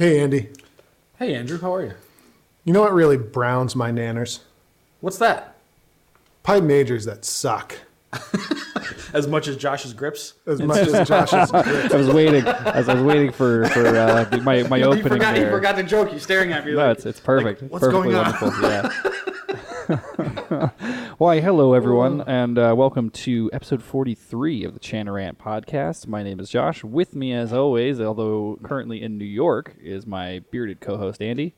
Hey, Andy. Hey, Andrew, how are you? You know what really browns my nanners? What's that? Pipe majors that suck. As much as Josh's grips? As much as Josh's. grips. I was waiting. As I was waiting for for uh, the- my my He opening forgot, he there. forgot the joke. He's staring at me. No, like, it's it's perfect. like, It's what's perfectly going on? wonderful. Yeah. Why, hello everyone, and uh, welcome to episode forty-three of the Chanarant podcast. My name is Josh. With me, as always, although currently in New York, is my bearded co-host Andy.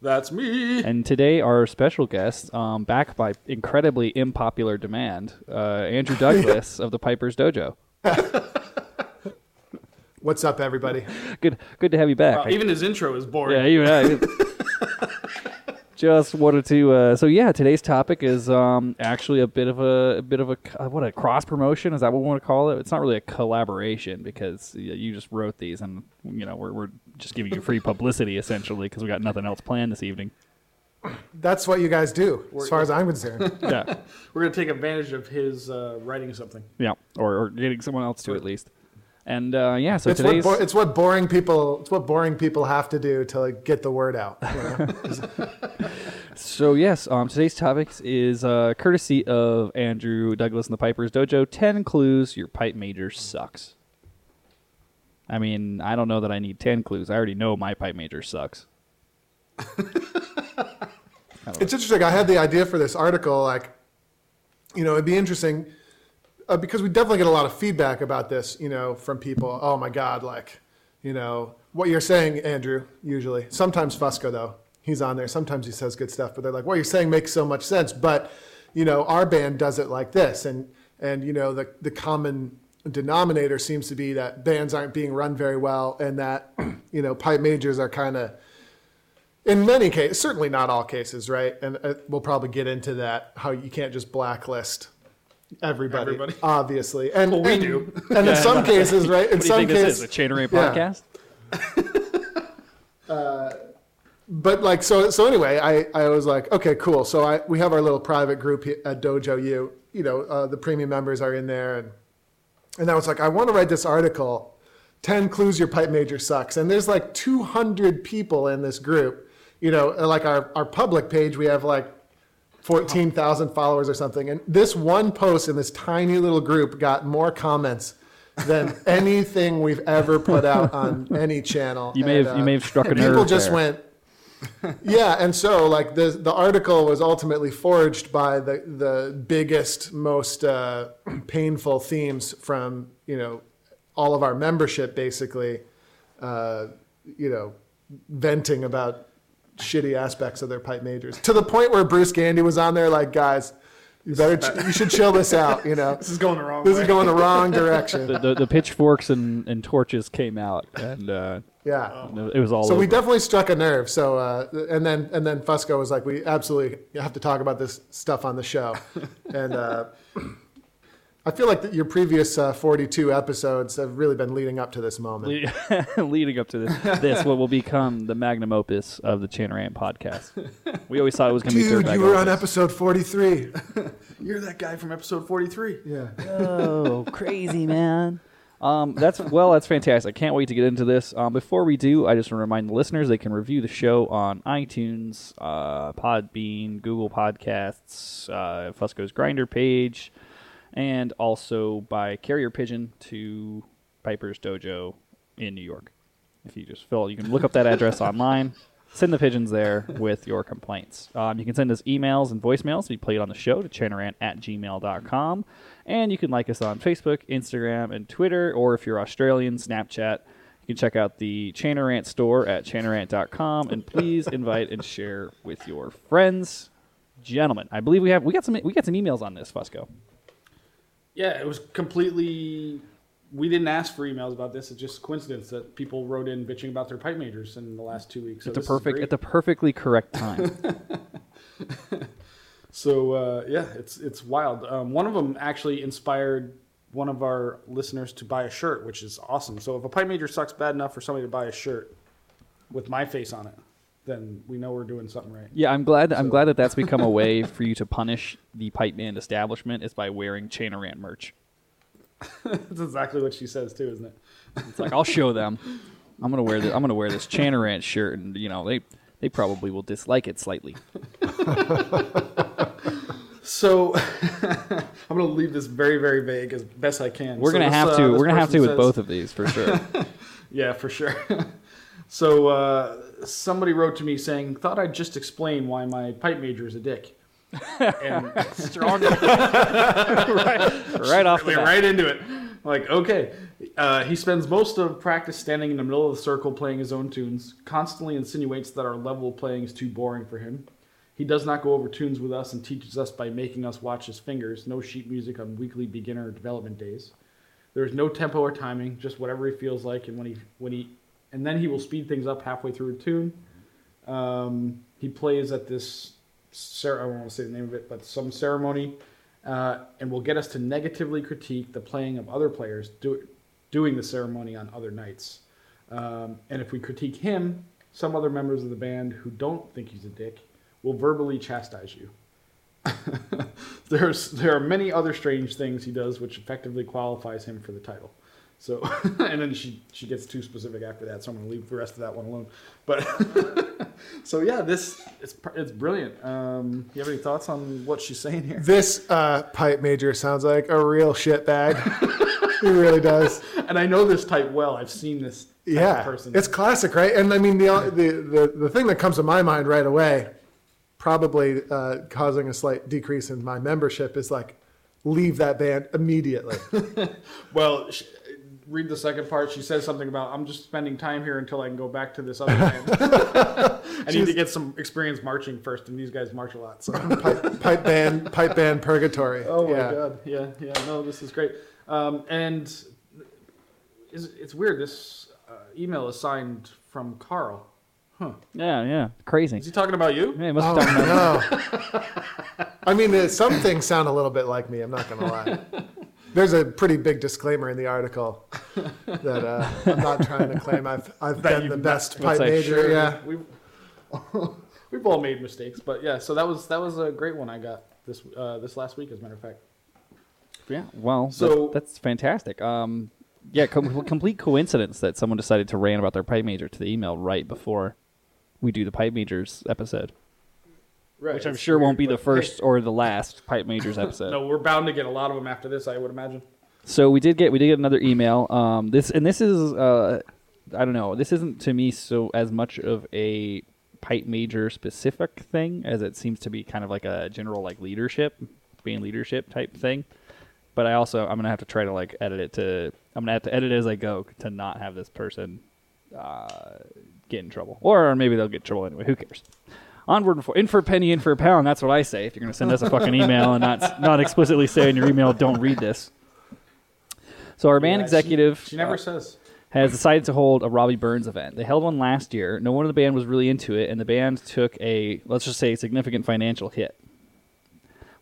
That's me. And today, our special guest, um, back by incredibly unpopular demand, uh, Andrew Douglas of the Piper's Dojo. What's up, everybody? Good, good to have you back. Wow, even his intro is boring. Yeah, even I just wanted to. Uh, so yeah, today's topic is um, actually a bit of a, a bit of a uh, what a cross promotion is that what we want to call it? It's not really a collaboration because y- you just wrote these and you know we're we're just giving you free publicity essentially because we got nothing else planned this evening. That's what you guys do, as far as I'm concerned. Yeah, We're going to take advantage of his uh, writing something. yeah, or, or getting someone else to at least. And uh, yeah, so It's what, today's bo- it's what boring people. It's what boring people have to do to like, get the word out. you know? So yes, um, today's topic is uh, courtesy of Andrew Douglas and the Pipers Dojo. Ten clues your pipe major sucks. I mean, I don't know that I need ten clues. I already know my pipe major sucks. It's interesting. I had the idea for this article. Like, you know, it'd be interesting uh, because we definitely get a lot of feedback about this. You know, from people. Oh my God, like, you know, what you're saying, Andrew. Usually, sometimes Fusco though, he's on there. Sometimes he says good stuff, but they're like, what you're saying makes so much sense. But, you know, our band does it like this, and and you know, the the common denominator seems to be that bands aren't being run very well, and that you know, pipe majors are kind of in many cases, certainly not all cases, right? And uh, we'll probably get into that. How you can't just blacklist everybody, Everybody. obviously, and Well, we and- do. And in some cases, right? In What do you some cases. A Chain Rate Yeah. podcast? but like so. So anyway, I I was like, okay, cool. So I we have our little private group at Dojo U. You know, uh, the premium members are in there, and and I was like, I want to write this article. 10 clues your pipe major sucks. And there's like 200 people in this group. You know, like our, our public page, we have like 14,000 followers or something. And this one post in this tiny little group got more comments than anything we've ever put out on any channel. You may And, have you may have struck a nerve. people just there. went yeah and so like the the article was ultimately forged by the the biggest most uh, painful themes from you know all of our membership basically uh, you know venting about shitty aspects of their pipe majors to the point where Bruce Gandy was on there like guys you better ch- you should chill this out you know This is going the wrong this way. is going the wrong direction the, the, the pitchforks and, and torches came out, and uh, yeah it was all So over. we definitely struck a nerve. So uh, and then and then Fusco was like, we absolutely have to talk about this stuff on the show. and uh, I feel like that your previous uh, 42 episodes have really been leading up to this moment. leading up to this, this what will become the magnum opus of the Chanarant podcast. We always thought it was going to be third Dude, you were on episode 43. You're that guy from episode 43. Yeah. Oh, crazy man. Um, that's well, that's fantastic. I can't wait to get into this. Um, before we do, I just want to remind the listeners they can review the show on iTunes, uh, Podbean, Google Podcasts, uh, Fusco's Grinder page, and also by carrier pigeon to Piper's Dojo in New York. If you just fill, you can look up that address online. Send the pigeons there with your complaints. Um, you can send us emails and voicemails to be played on the show to chanarant at gmail.com. And you can like us on Facebook, Instagram, and Twitter, or if you're Australian, Snapchat. You can check out the Chanarant store at chanarant.com. And please invite and share with your friends. Gentlemen, I believe we have we got some we got some emails on this, Fusco. Yeah, it was completely. We didn't ask for emails about this. It's just coincidence that people wrote in bitching about their pipe majors in the last two weeks. So At the perfect at the perfectly correct time. So uh, yeah, it's it's wild. Um, one of them actually inspired one of our listeners to buy a shirt, which is awesome. So if a pipe major sucks bad enough for somebody to buy a shirt with my face on it, then we know we're doing something right. Yeah, I'm glad. I'm glad that that's become a way for you to punish the pipe band establishment is by wearing Chanarant merch. That's exactly what she says too, isn't it? It's like I'll show them. I'm gonna wear this. I'm gonna wear this Chanarant shirt, and you know they they probably will dislike it slightly. So I'm going to leave this very, very vague as best I can. We're So gonna this, have uh, to we're gonna have to person with both of these for sure. Yeah, for sure. so uh, somebody wrote to me saying, "Thought I'd just explain why my pipe major is a dick." and Strong, right, right off the bat. right into it. Like, okay. Uh, he spends most of practice standing in the middle of the circle playing his own tunes, constantly insinuates that our level of playing is too boring for him. He does not go over tunes with us and teaches us by making us watch his fingers, no sheet music on weekly beginner development days. There is no tempo or timing, just whatever he feels like, and when he when he and then he will speed things up halfway through a tune. Um, he plays at this, cer- I to say the name of it, but some ceremony, uh, and will get us to negatively critique the playing of other players do, doing the ceremony on other nights. Um, and if we critique him, some other members of the band who don't think he's a dick will verbally chastise you. There's there are many other strange things he does which effectively qualifies him for the title. So and then she she gets too specific after that, so I'm going to leave the rest of that one alone. But so yeah, this it's it's brilliant. Um, you have any thoughts on what she's saying here? This uh, pipe major sounds like a real shit bag. he really does. And I know this type well. I've seen this type of Yeah, person. it's classic, right? And I mean, the the the, the thing that comes to my mind right away, probably uh, causing a slight decrease in my membership, is like, leave that band immediately. Well, sh read the second part. She says something about I'm just spending time here until I can go back to this other land. I need to get some experience marching first, and these guys march a lot. So. pipe, pipe band, pipe band purgatory. Oh my yeah. god! Yeah, yeah. No, this is great. Um, and is, it's weird. This uh, email is signed from Carl. Yeah, yeah, crazy. Is he talking about you? Yeah, it must Oh have done that. no! I mean, uh, some things sound a little bit like me. I'm not going to lie. There's a pretty big disclaimer in the article that uh, I'm not trying to claim I've I've That been the best Let's pipe say major. sure. Yeah. We've we've all made mistakes, but yeah. So that was that was a great one I got this uh, this last week, as a matter of fact. Yeah, well, So- that, that's fantastic. Um, yeah, com- complete coincidence that someone decided to rant about their pipe major to the email right before we do the pipe majors episode, Right. which I'm sure won't be the first or the last pipe majors episode. No, we're bound to get a lot of them after this, I would imagine. So we did get we did get another email. Um, this and this is uh, I don't know. This isn't to me so as much of a pipe major specific thing as it seems to be kind of like a general like leadership, being leadership type thing. But I also I'm gonna have to try to like edit it to I'm gonna have to edit it as I go to not have this person uh, get in trouble, or maybe they'll get in trouble anyway. Who cares? Onward and for in for a penny, in for a pound. That's what I say. If you're gonna send us a fucking email and not not explicitly say in your email, don't read this. So our band Yeah, she- executive She, never uh, says. has decided to hold a Robbie Burns event. They held one last year. No one in the band was really into it, and the band took a let's just say significant financial hit.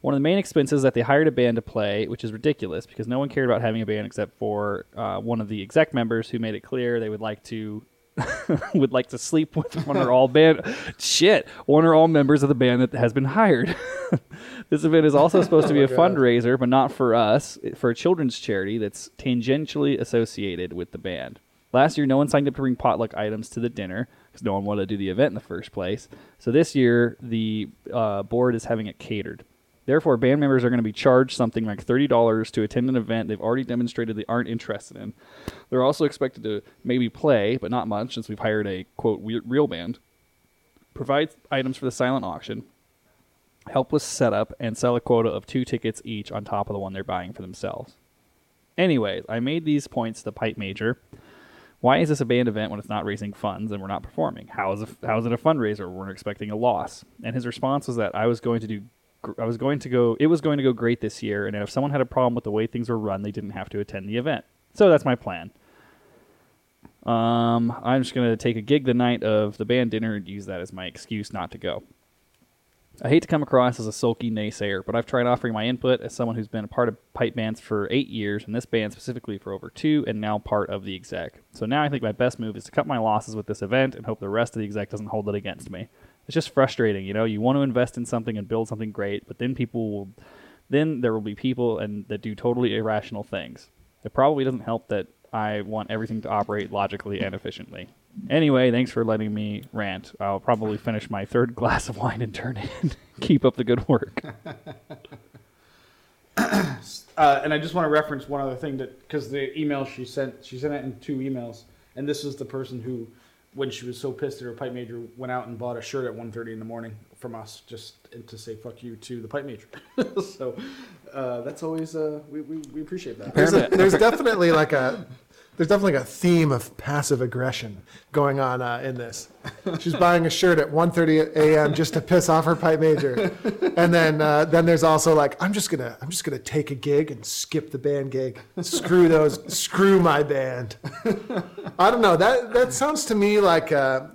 One of the main expenses is that they hired a band to play, which is ridiculous because no one cared about having a band except for uh, one of the exec members who made it clear they would like to would like to sleep with one or all band shit one or all members of the band that has been hired. this event is also supposed to be a fundraiser, but not for us, for a children's charity that's tangentially associated with the band. Last year, no one signed up to bring potluck items to the dinner because no one wanted to do the event in the first place. So this year, the uh, board is having it catered. Therefore, band members are going to be charged something like $30 to attend an event they've already demonstrated they aren't interested in. They're also expected to maybe play, but not much since we've hired a, quote, real band, provide items for the silent auction, help with setup, and sell a quota of two tickets each on top of the one they're buying for themselves. Anyways, I made these points to Pipe Major. Why is this a band event when it's not raising funds and we're not performing? How is, a, how is it a fundraiser? We're expecting a loss. And his response was that I was going to do, I was going to go, it was going to go great this year, and if someone had a problem with the way things were run, they didn't have to attend the event. So that's my plan. Um, I'm just gonna take a gig the night of the band dinner and use that as my excuse not to go. I hate to come across as a sulky naysayer, but I've tried offering my input as someone who's been a part of pipe bands for eight years, and this band specifically for over two, and now part of the exec. So now I think my best move is to cut my losses with this event and hope the rest of the exec doesn't hold it against me. It's just frustrating, you know. You want to invest in something and build something great, but then people will, then there will be people and that do totally irrational things. It probably doesn't help that I want everything to operate logically and efficiently. Anyway, thanks for letting me rant. I'll probably finish my third glass of wine and turn in. Keep up the good work. Uh, and I just want to reference one other thing that because the email she sent, she sent it in two emails, and this is the person who, when she was so pissed at her pipe major, went out and bought a shirt at 1.30 in the morning from us just to say fuck you to the pipe major. so uh, that's always uh, we, we we appreciate that. There's, a, there's definitely like a there's definitely a theme of passive aggression going on uh, in this. She's buying a shirt at 1:30 a.m. just to piss off her pipe major, and then uh, then there's also like I'm just gonna I'm just gonna take a gig and skip the band gig. Screw those. screw my band. I don't know. That that sounds to me like. Uh,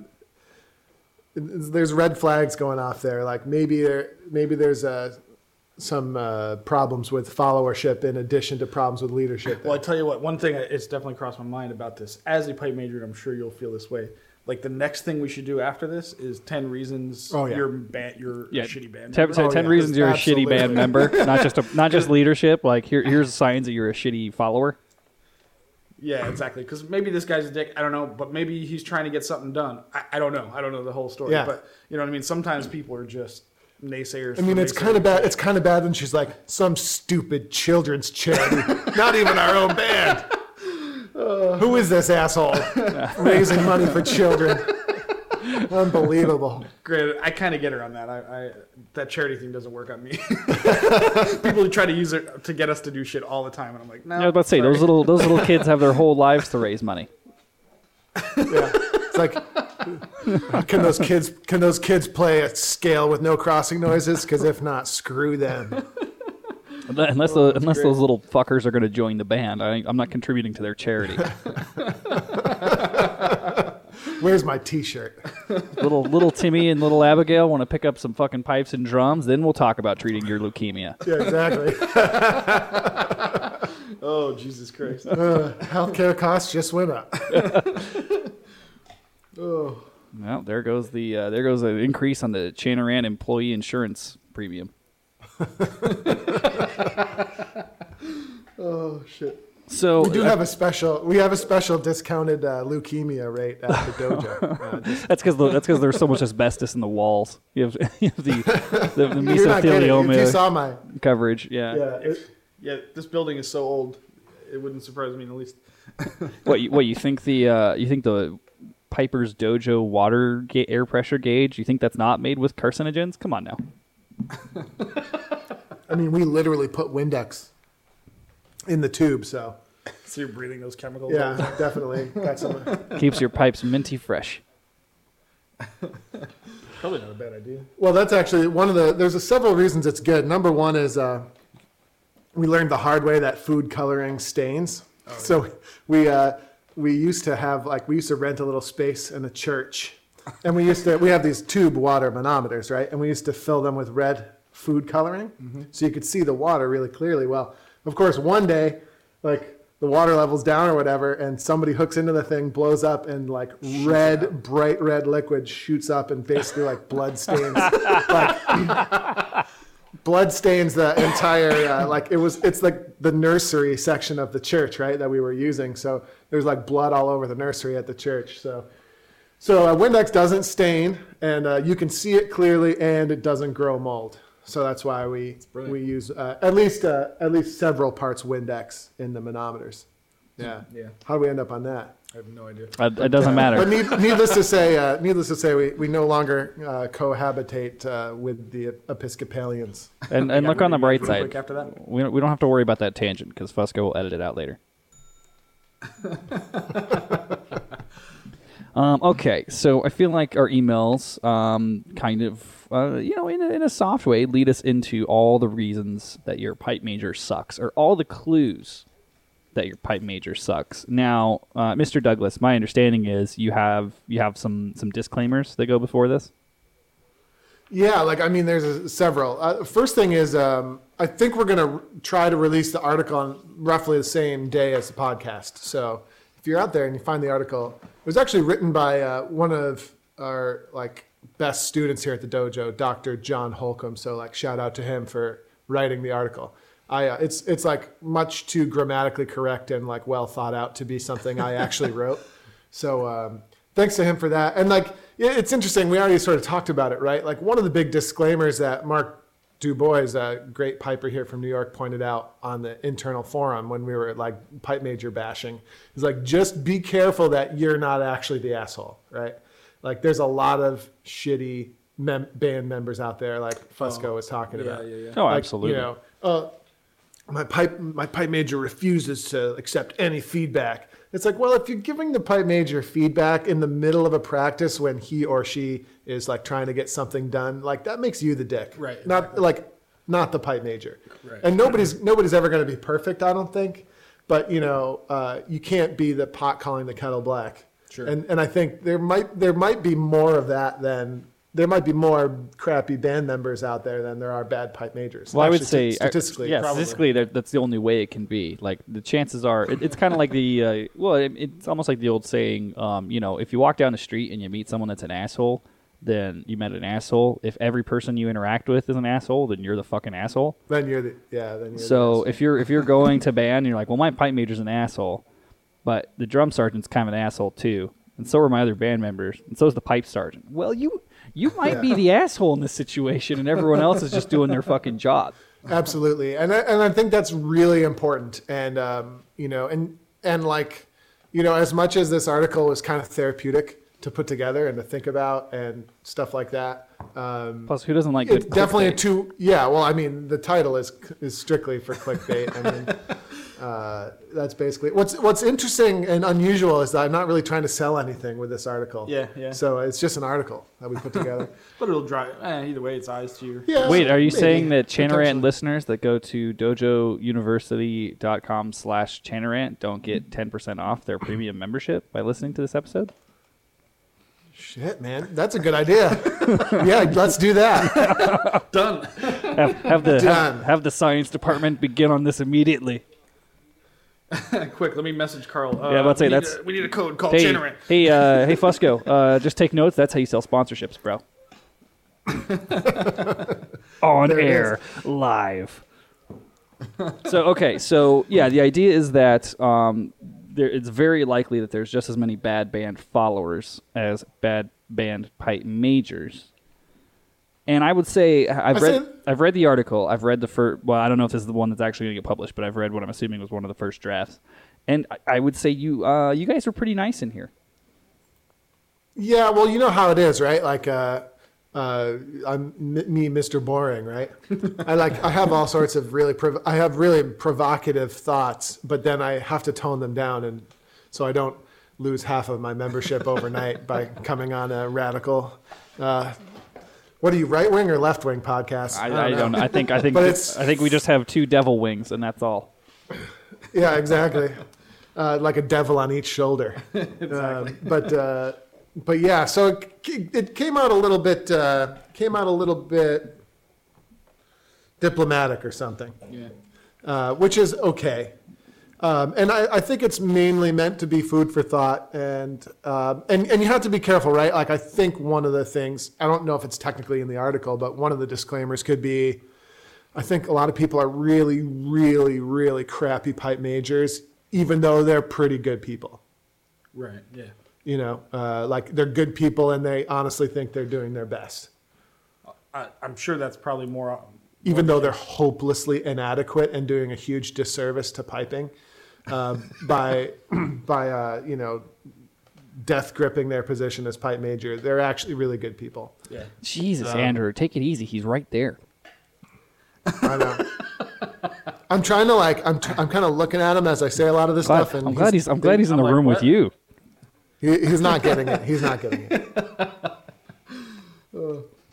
there's red flags going off there. Like maybe there, maybe there's uh, some uh, problems with followership in addition to problems with leadership. Well, I tell you what, one thing it's definitely crossed my mind about this. As a pipe major, and I'm sure you'll feel this way. Like the next thing we should do after this is ten reasons Oh, yeah. your band, your Yeah, shitty band. Ten, member. so Oh, 10 yeah, reasons you're a shitty band member, not just a, not just leadership. Like here, here's signs that you're a shitty follower. Yeah, exactly. Because maybe this guy's a dick. I don't know, but maybe he's trying to get something done. I, I don't know. I don't know the whole story. Yeah. But you know what I mean. Sometimes people are just naysayers. I mean, it's kind of bad. It's kind of bad when she's like some stupid children's charity, not even our own band. Who is this asshole raising money for children? Unbelievable. Granted, I kind of get her on that. I, I that charity thing doesn't work on me. people try to use it to get us to do shit all the time, and I'm like, no. I was about to say those little those little kids have their whole lives to raise money. Yeah, it's like, can those kids can those kids play a scale with no crossing noises? Because if not, screw them. Unless the, unless those little fuckers are going to join the band, I, I'm not contributing to their charity. Where's my T-shirt? little little Timmy and little Abigail want to pick up some fucking pipes and drums. Then we'll talk about treating your leukemia. Yeah, exactly. Oh Jesus Christ! Uh, healthcare costs just went up. Oh. Well, there goes the uh, there goes an increase on the Chanaran employee insurance premium. Oh shit. So We do have a special. We have a special discounted uh, leukemia rate at the dojo. Uh, That's because that's because there's so much asbestos in the walls. You have, you have the the, the you're not kidding. If you mesothelioma saw my, coverage. Yeah. yeah, it, yeah, this building is so old. It wouldn't surprise me in the least. What you, what you think the uh, you think the Piper's Dojo water ga- air pressure gauge? You think that's not made with carcinogens? Come on now. I mean, we literally put Windex in the tube, so So you're breathing those chemicals. yeah, definitely got some. Keeps your pipes minty fresh. Probably not a bad idea. Well, that's actually one of the. There's a several reasons it's good. Number one is uh, we learned the hard way that food coloring stains. So we uh, we used to have like we used to rent a little space in a church, and we used to we have these tube water manometers, right? And we used to fill them with red food coloring, so you could see the water really clearly. Well, of course, one day, like the water level's down or whatever, and somebody hooks into the thing, blows up, and like red, bright red liquid shoots up, and basically like blood stains, like blood stains the entire uh, like it was it's like the nursery section of the church right that we were using. So there's like blood all over the nursery at the church so so uh, windex doesn't stain and uh, you can see it clearly and it doesn't grow mold so that's why we brilliant. we use uh, at least uh, at least several parts windex in the manometers yeah Yeah, how do we end up on that I have no idea. Uh, it doesn't but matter. need, needless to say, uh, needless to say, we, we no longer uh, cohabitate uh, with the Episcopalians. And and look on the bright side. after that. We don't, we don't have to worry about that tangent because Fusco will edit it out later. Um, okay, so I feel like our emails um, kind of, uh, you know, in a, in a soft way, lead us into all the reasons that your pipe major sucks, or all the clues that your pipe major sucks. Now, uh, Mr. Douglas, my understanding is you have you have some some disclaimers that go before this. Yeah, like I mean, there's a, several. Uh, first thing is, um, I think we're going to try to release the article on roughly the same day as the podcast. So if you're out there and you find the article, it was actually written by uh, one of our like best students here at the dojo, Dr. John Holcomb. So like, shout out to him for writing the article. I uh, it's it's like much too grammatically correct and like well thought out to be something I actually wrote. So um, thanks to him for that. And like it- it's interesting. We already sort of talked about it, right? Like one of the big disclaimers that Mark Dubois, a great piper here from New York, pointed out on the internal forum when we were like pipe major bashing is like just be careful that you're not actually the asshole, right? Like there's a lot of shitty mem- band members out there, like Fusco was talking Yeah, about. yeah, yeah. Oh, Like, absolutely. You know, uh, my pipe my pipe major refuses to accept any feedback. It's like, well, if you're giving the pipe major feedback in the middle of a practice when he or she is like trying to get something done, like that makes you the dick, Right, Not exactly. like not the pipe major. Right. And nobody's nobody's ever going to be perfect, I don't think. But you know, uh, you can't be the pot calling the kettle black. Sure. And and I think there might there might be more of that than there might be more crappy band members out there than there are bad pipe majors. Well, I would say statistically, yeah, probably. statistically, that's the only way it can be. Like the chances are, it, it's kind of like the uh, well, it, it's almost like the old saying. Um, you know, if you walk down the street and you meet someone that's an asshole, then you met an asshole. If every person you interact with is an asshole, then you're the fucking asshole. then you're the yeah. Then you're So the if you're if you're going to band and you're like, well, my pipe major's an asshole, but the drum sergeant's kind of an asshole too, and so are my other band members, and so is the pipe sergeant. Well, you you might be the asshole in this situation, and everyone else is just doing their fucking job. Absolutely, and I, and I think that's really important. And um, you know, and and like, you know, as much as this article was kind of therapeutic to put together and to think about and stuff like that, um, Plus, who doesn't like good? it's definitely a two. Yeah, well, I mean, the title is is strictly for clickbait. I mean, uh, that's basically what's what's interesting and unusual is that I'm not really trying to sell anything with this article. Yeah, yeah. So it's just an article that we put together. But it'll dry. Eh, either way, it's eyes to you. Yeah. Wait, are you maybe, saying that Chanarant listeners that go to dojouniversity.com slash Chanarant don't get 10% off their premium membership by listening to this episode? Shit, man, that's a good idea. yeah, let's do that. Done. Have, have the Done. have, have the science department begin on this immediately. Quick, let me message Carl. Uh, Yeah, let's say we need that's- a- we need a code called Hey, Generate. hey, uh, hey, Fusco, uh, just take notes. That's how you sell sponsorships, bro. On There air, live. so okay, so yeah, the idea is that um, there, it's very likely that there's just as many bad band followers as bad band pipe majors. And I would say I've I read said- I've read the article. I've read the first. Well, I don't know if this is the one that's actually going to get published, but I've read what I'm assuming was one of the first drafts. And I- I would say you uh, you guys were pretty nice in here. Yeah, well, you know how it is, right? Like, uh, uh, I'm m- me, Mr. Boring, right? I like I have all sorts of really prov- I have really provocative thoughts, but then I have to tone them down, and so I don't lose half of my membership overnight by coming on a radical. Uh, what are you, right wing or left wing podcast? I, I don't know. I think I think But it's- I think we just have two devil wings, and that's all. Yeah, exactly. Uh, like a devil on each shoulder. Um, but uh, but yeah, so it, it came out a little bit uh, came out a little bit diplomatic or something, Yeah. uh, which is okay. Um, and I, I think it's mainly meant to be food for thought, and um, and and you have to be careful, right? Like I think one of the things I don't know if it's technically in the article, but one of the disclaimers could be, I think a lot of people are really, really, really crappy pipe majors, even though they're pretty good people. Right. Yeah. You know, uh, like they're good people and they honestly think they're doing their best, I, I'm sure that's probably more. Even though they're hopelessly inadequate and doing a huge disservice to piping um, by by uh, you know death gripping their position as pipe major. They're actually really good people. Yeah. Jesus, Um, Andrew, take it easy. He's right there. I know. I'm trying to like I'm tr- I'm kind of looking at him as I say a lot of this Glad- stuff, and I'm glad he's I'm glad he's in the I'm like, room with what? you. he, he's not getting it. He's not getting it.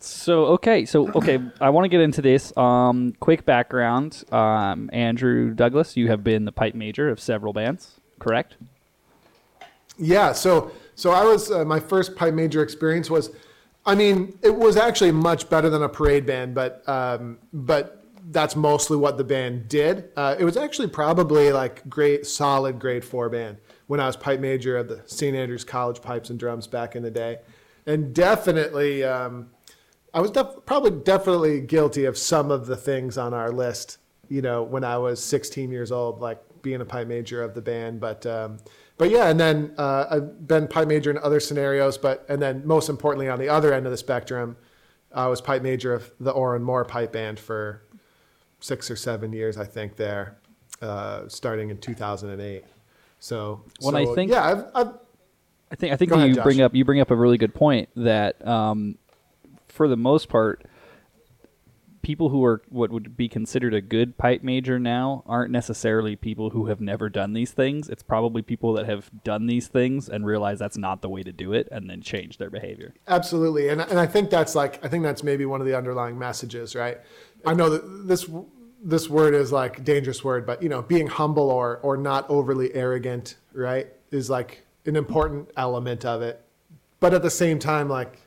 So okay, so okay, I want to get into this. Um, quick background: um, Andrew Douglas, you have been the pipe major of several bands, correct? Yeah, so so I was uh, my first pipe major experience was, I mean, it was actually much better than a parade band, but um, but that's mostly what the band did. Uh, it was actually probably like great, solid grade four band when I was pipe major of the St. Andrews College Pipes and Drums back in the day, and definitely. Um, I was def- probably definitely guilty of some of the things on our list you know, when I was 16 years old, like being a pipe major of the band. But um, but yeah, and then uh, I've been pipe major in other scenarios. But and then most importantly, on the other end of the spectrum, I was pipe major of the Oran Mor pipe band for six or seven years, I think. There, uh, starting in 2008. So When I think- yeah, I've, I've I think I think Go ahead, you bring up you bring up a really good point that um, for the most part, people who are what would be considered a good pipe major now aren't necessarily people who have never done these things. It's probably people that have done these things and realize that's not the way to do it, and then change their behavior. Absolutely, and and I think that's like I think that's maybe one of the underlying messages, right? I know that this this word is like dangerous word, but you know, being humble or or not overly arrogant, right, is like an important element of it. But at the same time, like,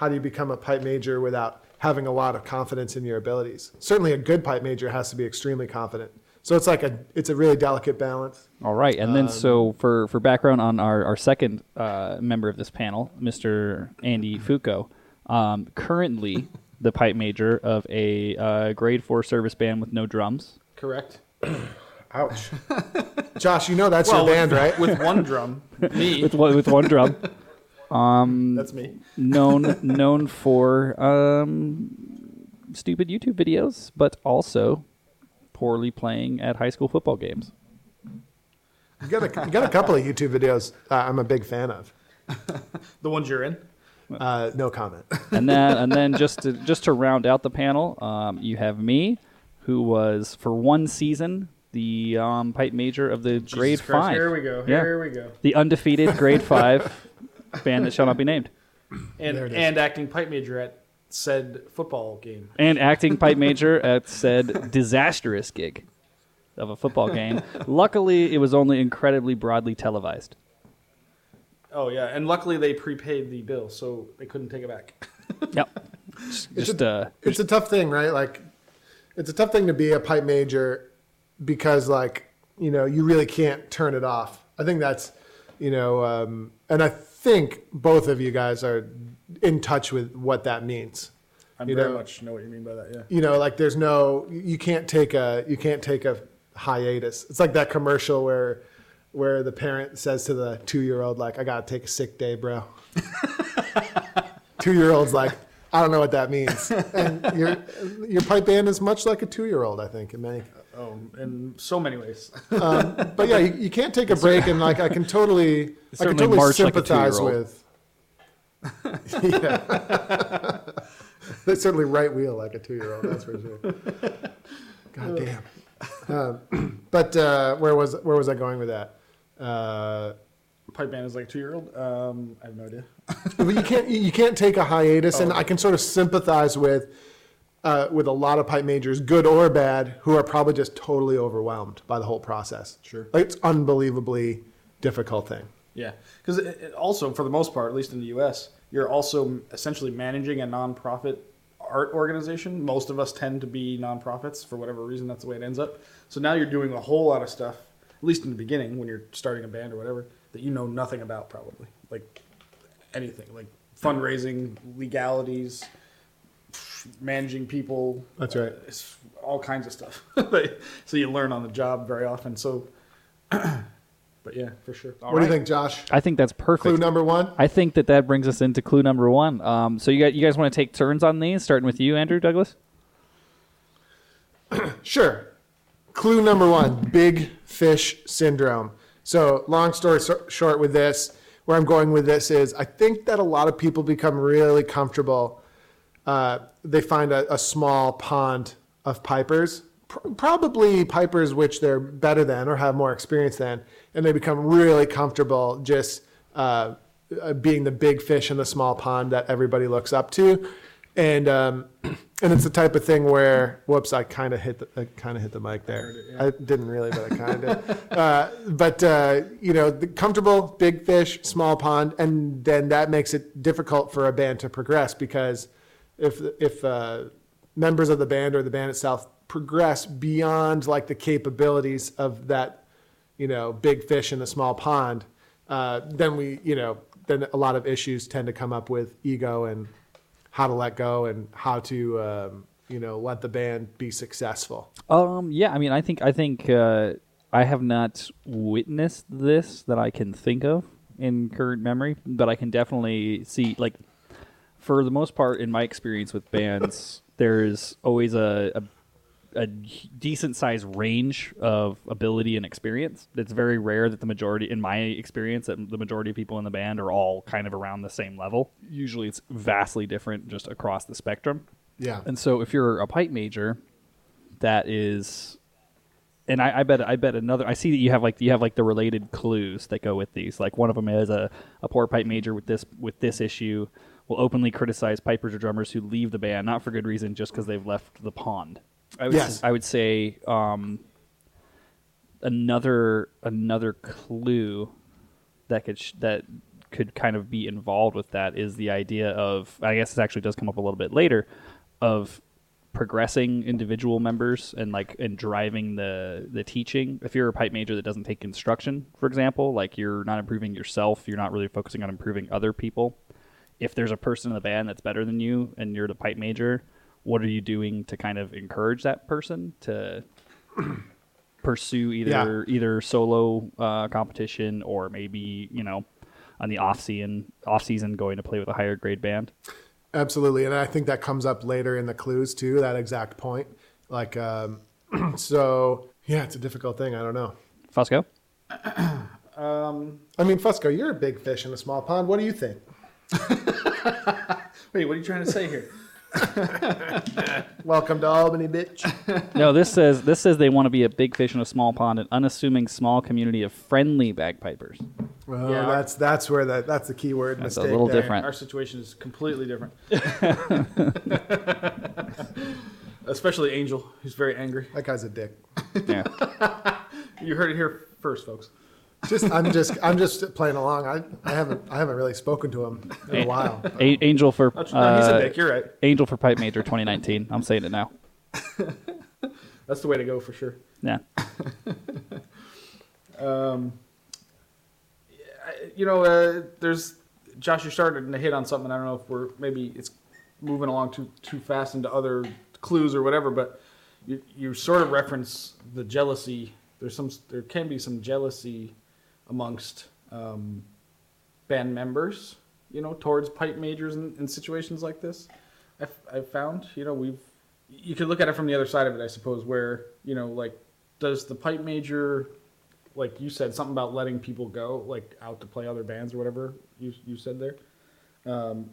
how do you become a pipe major without having a lot of confidence in your abilities? Certainly, a good pipe major has to be extremely confident. So it's like a it's a really delicate balance. All right, and Um, then so for for background on our our second uh, member of this panel, Mr. Andy Fusco, um, currently the pipe major of a uh, grade four service band with no drums. Correct. Ouch. Josh, you know that's Well, your band, with, right? With one drum, me. with one, with one drum. That's me. known known for um, stupid YouTube videos, but also poorly playing at high school football games. You got a, you got a couple of YouTube videos uh, I'm a big fan of. The ones you're in. Uh, no comment. And then and then just to just to round out the panel, um, you have me, who was for one season the um, pipe major of the grade Christ, five. Here we go. Yeah. Here we go. The undefeated grade five band that shall not be named. And There it is. and acting pipe major at said football game. and acting pipe major at said disastrous gig of a football game. Luckily, it was only incredibly broadly televised. Oh yeah, and luckily they prepaid the bill, so they couldn't take it back. Yep. Just, just, uh, it's a tough thing, right? Like, it's a tough thing to be a pipe major because, like, you know, you really can't turn it off. I think that's, you know, um, and I think both of you guys are in touch with what that means. I You very know- much know what you mean by that. Yeah. You know, like there's no, you can't take a, you can't take a hiatus. It's like that commercial where, where the parent says to the two year old, like, I gotta take a sick day, bro. two year old's like, I don't know what that means. And your your pipe band is much like a two year old, I think, in many. Oh, in so many ways. But yeah, you, you can't take a break, and like I can totally, I can totally march like sympathize with. yeah, they certainly right wheel like a two year old. That's for sure. God damn. Um, but uh, where was where was I going with that? Uh, pipe band is like two year old. Um, I have no idea. but you can't you can't take a hiatus, and I can sort of sympathize with uh, with a lot of pipe majors, good or bad, who are probably just totally overwhelmed by the whole process. Sure. like, it's unbelievably difficult thing. Yeah, because also, for the most part, at least in the U.S., you're also essentially managing a nonprofit art organization. Most of us tend to be nonprofits for whatever reason. That's the way it ends up. So now you're doing a whole lot of stuff, at least in the beginning when you're starting a band or whatever, that you know nothing about probably, like anything, like fundraising, legalities, managing people. That's right. It's all kinds of stuff. so you learn on the job very often. So, but yeah, for sure. what do you think, Josh? I think that's perfect. Clue number one. I think that that brings us into clue number one. Um, so you guys, you guys want to take turns on these, starting with you, Andrew Douglas? Sure. Clue number one big fish syndrome. So, long story short, with this, where I'm going with this is I think that a lot of people become really comfortable. Uh, they find a, a small pond of pipers, pr- probably pipers which they're better than or have more experience than, and they become really comfortable just uh, uh, being the big fish in the small pond that everybody looks up to. And um, and it's the type of thing where whoops, I kind of hit the I kind of hit the mic there. I didn't really, but I kind of did. Uh, but uh, you know, the comfortable big fish, small pond, and then that makes it difficult for a band to progress because if if uh, members of the band or the band itself progress beyond like the capabilities of that you know big fish in the small pond, uh, then we you know then a lot of issues tend to come up with ego and how to let go and how to um, you know let the band be successful. Um, yeah, I mean, I think I think uh, I have not witnessed this that I can think of in current memory, but I can definitely see like for the most part in my experience with bands, there's always a, a a decent size range of ability and experience. It's very rare that the majority, in my experience, that the majority of people in the band are all kind of around the same level. Usually, it's vastly different just across the spectrum. Yeah, And so if you're a pipe major, that is, and I, I bet I bet another. I see that you have like you have like the related clues that go with these. Like one of them is a, a poor pipe major with this with this issue will openly criticize pipers or drummers who leave the band not for good reason, just because they've left the pond. I would, Yes. I would say um, another another clue that could sh- that could kind of be involved with that is the idea of I guess this actually does come up a little bit later of progressing individual members and like and driving the the teaching if you're a pipe major that doesn't take instruction for example like you're not improving yourself you're not really focusing on improving other people if there's a person in the band that's better than you and you're the pipe major what are you doing to kind of encourage that person to pursue either either solo uh, competition or maybe you know on the off season off season going to play with a higher grade band absolutely, and I think that comes up later in the clues too. That exact point. Like, um, so yeah, it's a difficult thing. I don't know. Fusco? I mean, Fusco, you're a big fish in a small pond. What do you think? Wait, what are you trying to say here? Welcome to Albany, bitch. no, this says this says they want to be a big fish in a small pond, an unassuming small community of friendly bagpipers. Well, Yeah. that's that's where that that's the key word. That's a mistake little there. different. Our situation is completely different. Especially Angel, who's very angry. That guy's a dick. Yeah. You heard it here first, folks. Just I'm just I'm just playing along. I, I haven't I haven't really spoken to him in a while. A- Angel for That's, no, he's a uh, dick. You're right. Angel for Pipe Major 2019. I'm saying it now. That's the way to go for sure. Yeah. Um, you know, uh, there's Josh. You're starting to hit on something. I don't know if we're maybe it's moving along too too fast into other clues or whatever, but you you sort of reference the jealousy. There's some there can be some jealousy amongst um, band members, you know, towards pipe majors in, in situations like this. I've, I've found, you know, we've you could look at it from the other side of it, I suppose, where you know, like, does the pipe major like you said something about letting people go like out to play other bands or whatever you you said there um,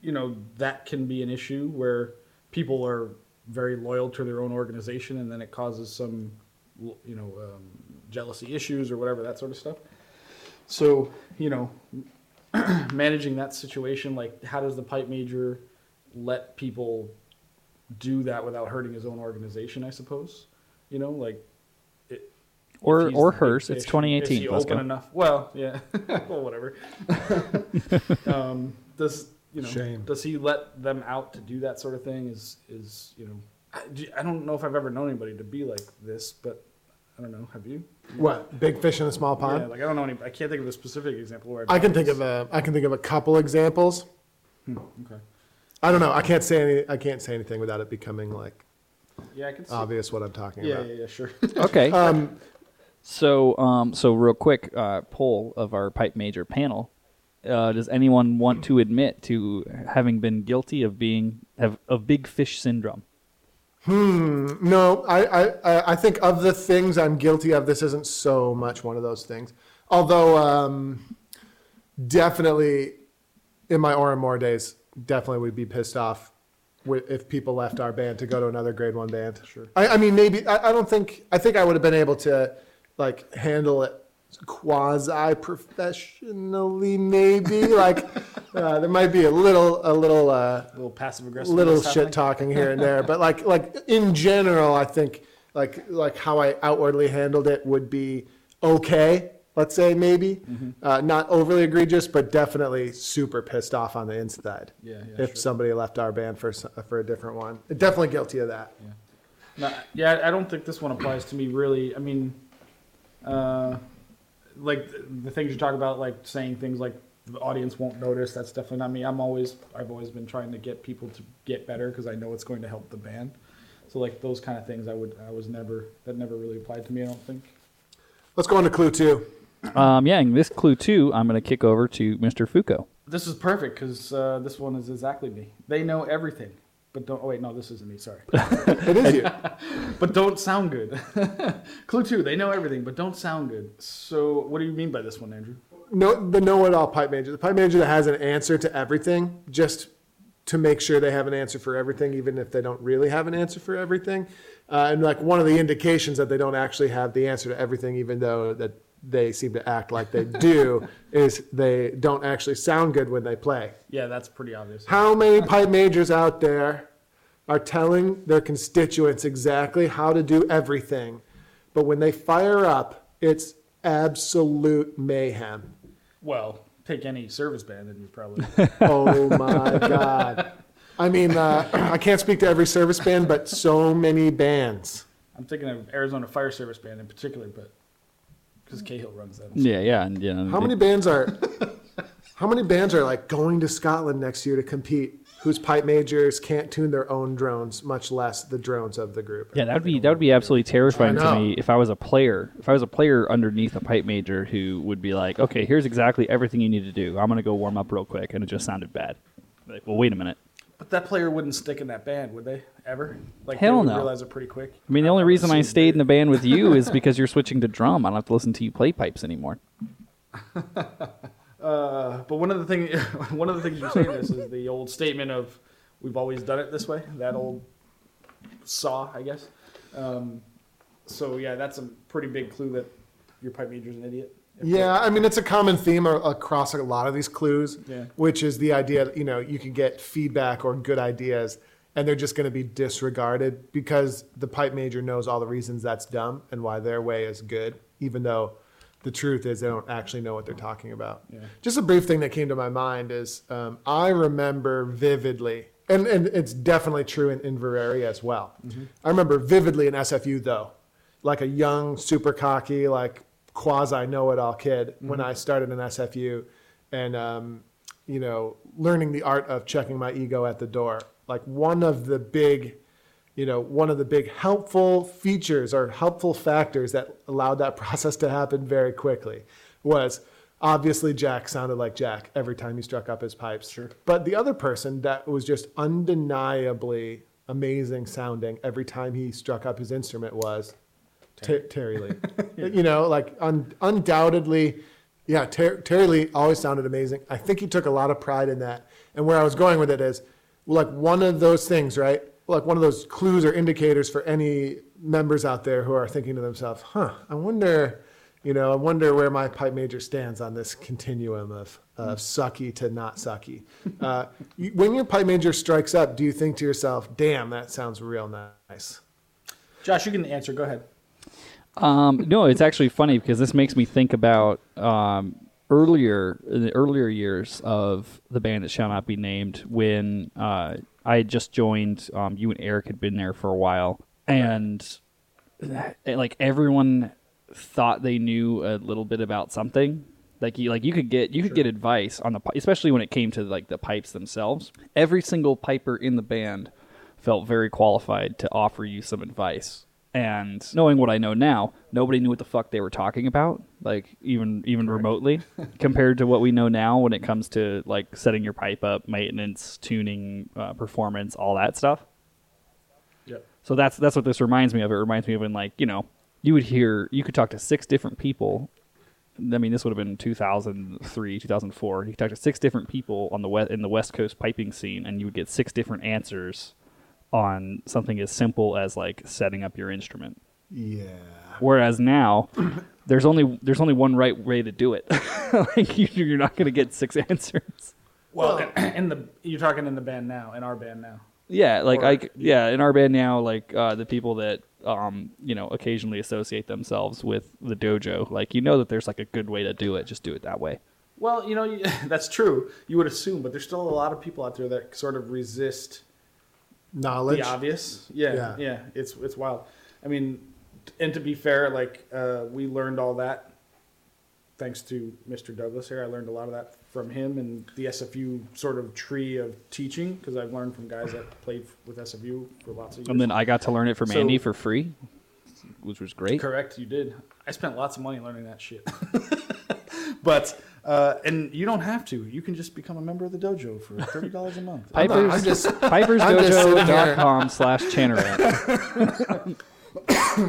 you know that can be an issue where people are very loyal to their own organization and then it causes some you know um, jealousy issues or whatever that sort of stuff so you know managing that situation like how does the pipe major let people do that without hurting his own organization i suppose you know like it, Or- or the hers. It's fish, 2018, Is he let's open go. enough? Well, yeah. well, whatever. um, does you know? Shame. Does he let them out to do that sort of thing? Is is you know? I, I don't know if I've ever known anybody to be like this, but I don't know. Have you? What big fish in a small pond? Yeah, like I don't know any. I can't think of a specific example where. I've I can done think of a I can think of a couple examples. this. Okay. I don't know. I can't say any. I can't say anything without it becoming like Yeah, I can see. obvious what I'm talking yeah, about. yeah, yeah, sure. Okay. Um, So, um, so real quick, uh, poll of our pipe major panel. Uh, does anyone want to admit to having been guilty of being have of big fish syndrome? No, I, I I- think of the things I'm guilty of, this isn't so much one of those things. Although um, definitely in my Oran Mor days, definitely would be pissed off if people left our band to go to another grade one band. Sure. I, I mean, maybe I, I don't think I think I would have been able to like handle it quasi professionally. Maybe like uh, there might be a little a little. Uh, a little passive aggressive. little shit talking here and there, but like like in general, I think like like how I outwardly handled it would be okay. Let's say maybe uh, not overly egregious, but definitely super pissed off on the inside. Yeah, yeah, if sure. somebody left our band for for a different one, definitely guilty of that. No, yeah, I don't think this one applies to me really. I mean, uh, like the, the things you talk about, like saying things like the audience won't notice. That's definitely not me. I'm always I've always been trying to get people to get better because I know it's going to help the band. So like those kind of things, I would I was never that never really applied to me. I don't think. Let's go on to clue two. Um, yeah, and this clue two, I'm going to kick over to Mr. Foucault. This is perfect because uh, this one is exactly me. They know everything, but don't. Oh wait, no, this isn't me. Sorry, It is you. but don't sound good. Clue two: They know everything, but don't sound good. So, what do you mean by this one, Andrew? No, the know-it-all pipe manager, The pipe manager that has an answer to everything, just to make sure they have an answer for everything, even if they don't really have an answer for everything. Uh, and like one of the indications that they don't actually have the answer to everything, even though that they seem to act like they do, is they don't actually sound good when they play. Yeah, that's pretty obvious. How many pipe majors out there are telling their constituents exactly how to do everything, but when they fire up, it's absolute mayhem? Well, take any service band and you probably. Oh my God. I mean, uh, I can't speak to every service band, but so many bands. I'm thinking of Arizona Fire Service Band in particular, but because Cahill runs them. Yeah, yeah, and you know, How many bands are, how many bands are like going to Scotland next year to compete? Whose pipe majors can't tune their own drones, much less the drones of the group. Yeah, that would be that would be absolutely terrifying to me if I was a player. If I was a player underneath a pipe major who would be like, "Okay, here's exactly everything you need to do. I'm gonna go warm up real quick," and it just sounded bad. Like, well, wait a minute. But that player wouldn't stick in that band, would they? Ever? Like Hell they would no. realize it pretty quick. I mean, the only reason I stayed in the band with you is because you're switching to drum. I don't have to listen to you play pipes anymore. Uh, but one of the thing, one of the things you're saying this is the old statement of "We've always done it this way." That old saw, I guess. Um, so yeah, that's a pretty big clue that your pipe major's an idiot. Yeah, I mean, it's a common theme across a lot of these clues, Yeah. which is the idea that, you know, you can get feedback or good ideas and they're just going to be disregarded because the pipe major knows all the reasons that's dumb and why their way is good, even though the truth is they don't actually know what they're talking about. Yeah. Just a brief thing that came to my mind is um, I remember vividly, and, and it's definitely true in Inveraray as well. I remember vividly in SFU though, like a young, super cocky, like quasi know it all kid when I started in SFU and, um, you know, learning the art of checking my ego at the door. Like one of the big, you know, one of the big helpful features or helpful factors that allowed that process to happen very quickly was obviously Jack sounded like Jack every time he struck up his pipes. Sure. But the other person that was just undeniably amazing sounding every time he struck up his instrument was Ter- Terry Lee. You know, like un- undoubtedly, yeah, Ter- Terry Lee always sounded amazing. I think he took a lot of pride in that. And where I was going with it is, like one of those things, right? Like one of those clues or indicators for any members out there who are thinking to themselves, "Huh, I wonder, you know, I wonder where my pipe major stands on this continuum of of sucky to not sucky." Uh, you, when your pipe major strikes up, do you think to yourself, "Damn, that sounds real nice"? Josh, you can answer. Go ahead. Um, no, it's actually funny because this makes me think about um, earlier in the earlier years of the band that shall not be named when uh, I had just joined. Um, you and Eric had been there for a while, and like everyone thought they knew a little bit about something. Like you, like you could get you could get advice on the especially when it came to like the pipes themselves. Every single piper in the band felt very qualified to offer you some advice. And knowing what I know now, nobody knew what the fuck they were talking about, like even even remotely, compared to what we know now when it comes to like setting your pipe up, maintenance, tuning, uh, performance, all that stuff. Yep. So that's that's what this reminds me of. It reminds me of when like you know you would hear you could talk to six different people. I mean, this would have been 2003, 2004. You could talk to six different people on the west in the West Coast piping scene, and you would get six different answers on something as simple as like setting up your instrument. Yeah. Whereas now, there's only there's only one right way to do it. like you, you're not going to get six answers. Well, in the you're talking in the band now, in our band now. Yeah, like Or- I c- yeah, in our band now, like uh, the people that um you know occasionally associate themselves with the dojo, like you know that there's like a good way to do it. Just do it that way. Well, you know you, that's true. You would assume, but there's still a lot of people out there that sort of resist Knowledge. the obvious. Yeah, Yeah. yeah, It's it's wild. I mean, and to be fair, like uh, we learned all that thanks to Mr. Douglas here. I learned a lot of that from him and the SFU sort of tree of teaching because I've learned from guys that played with SFU for lots of years. And then I got to learn it from So- Andy for free, which was great. Correct, you did. I spent lots of money learning that shit. but uh, and you don't have to. You can just become a member of the dojo for thirty dollars a month. I'm not- Pipers, I'm just- pipersdojo.com slash Chanarant.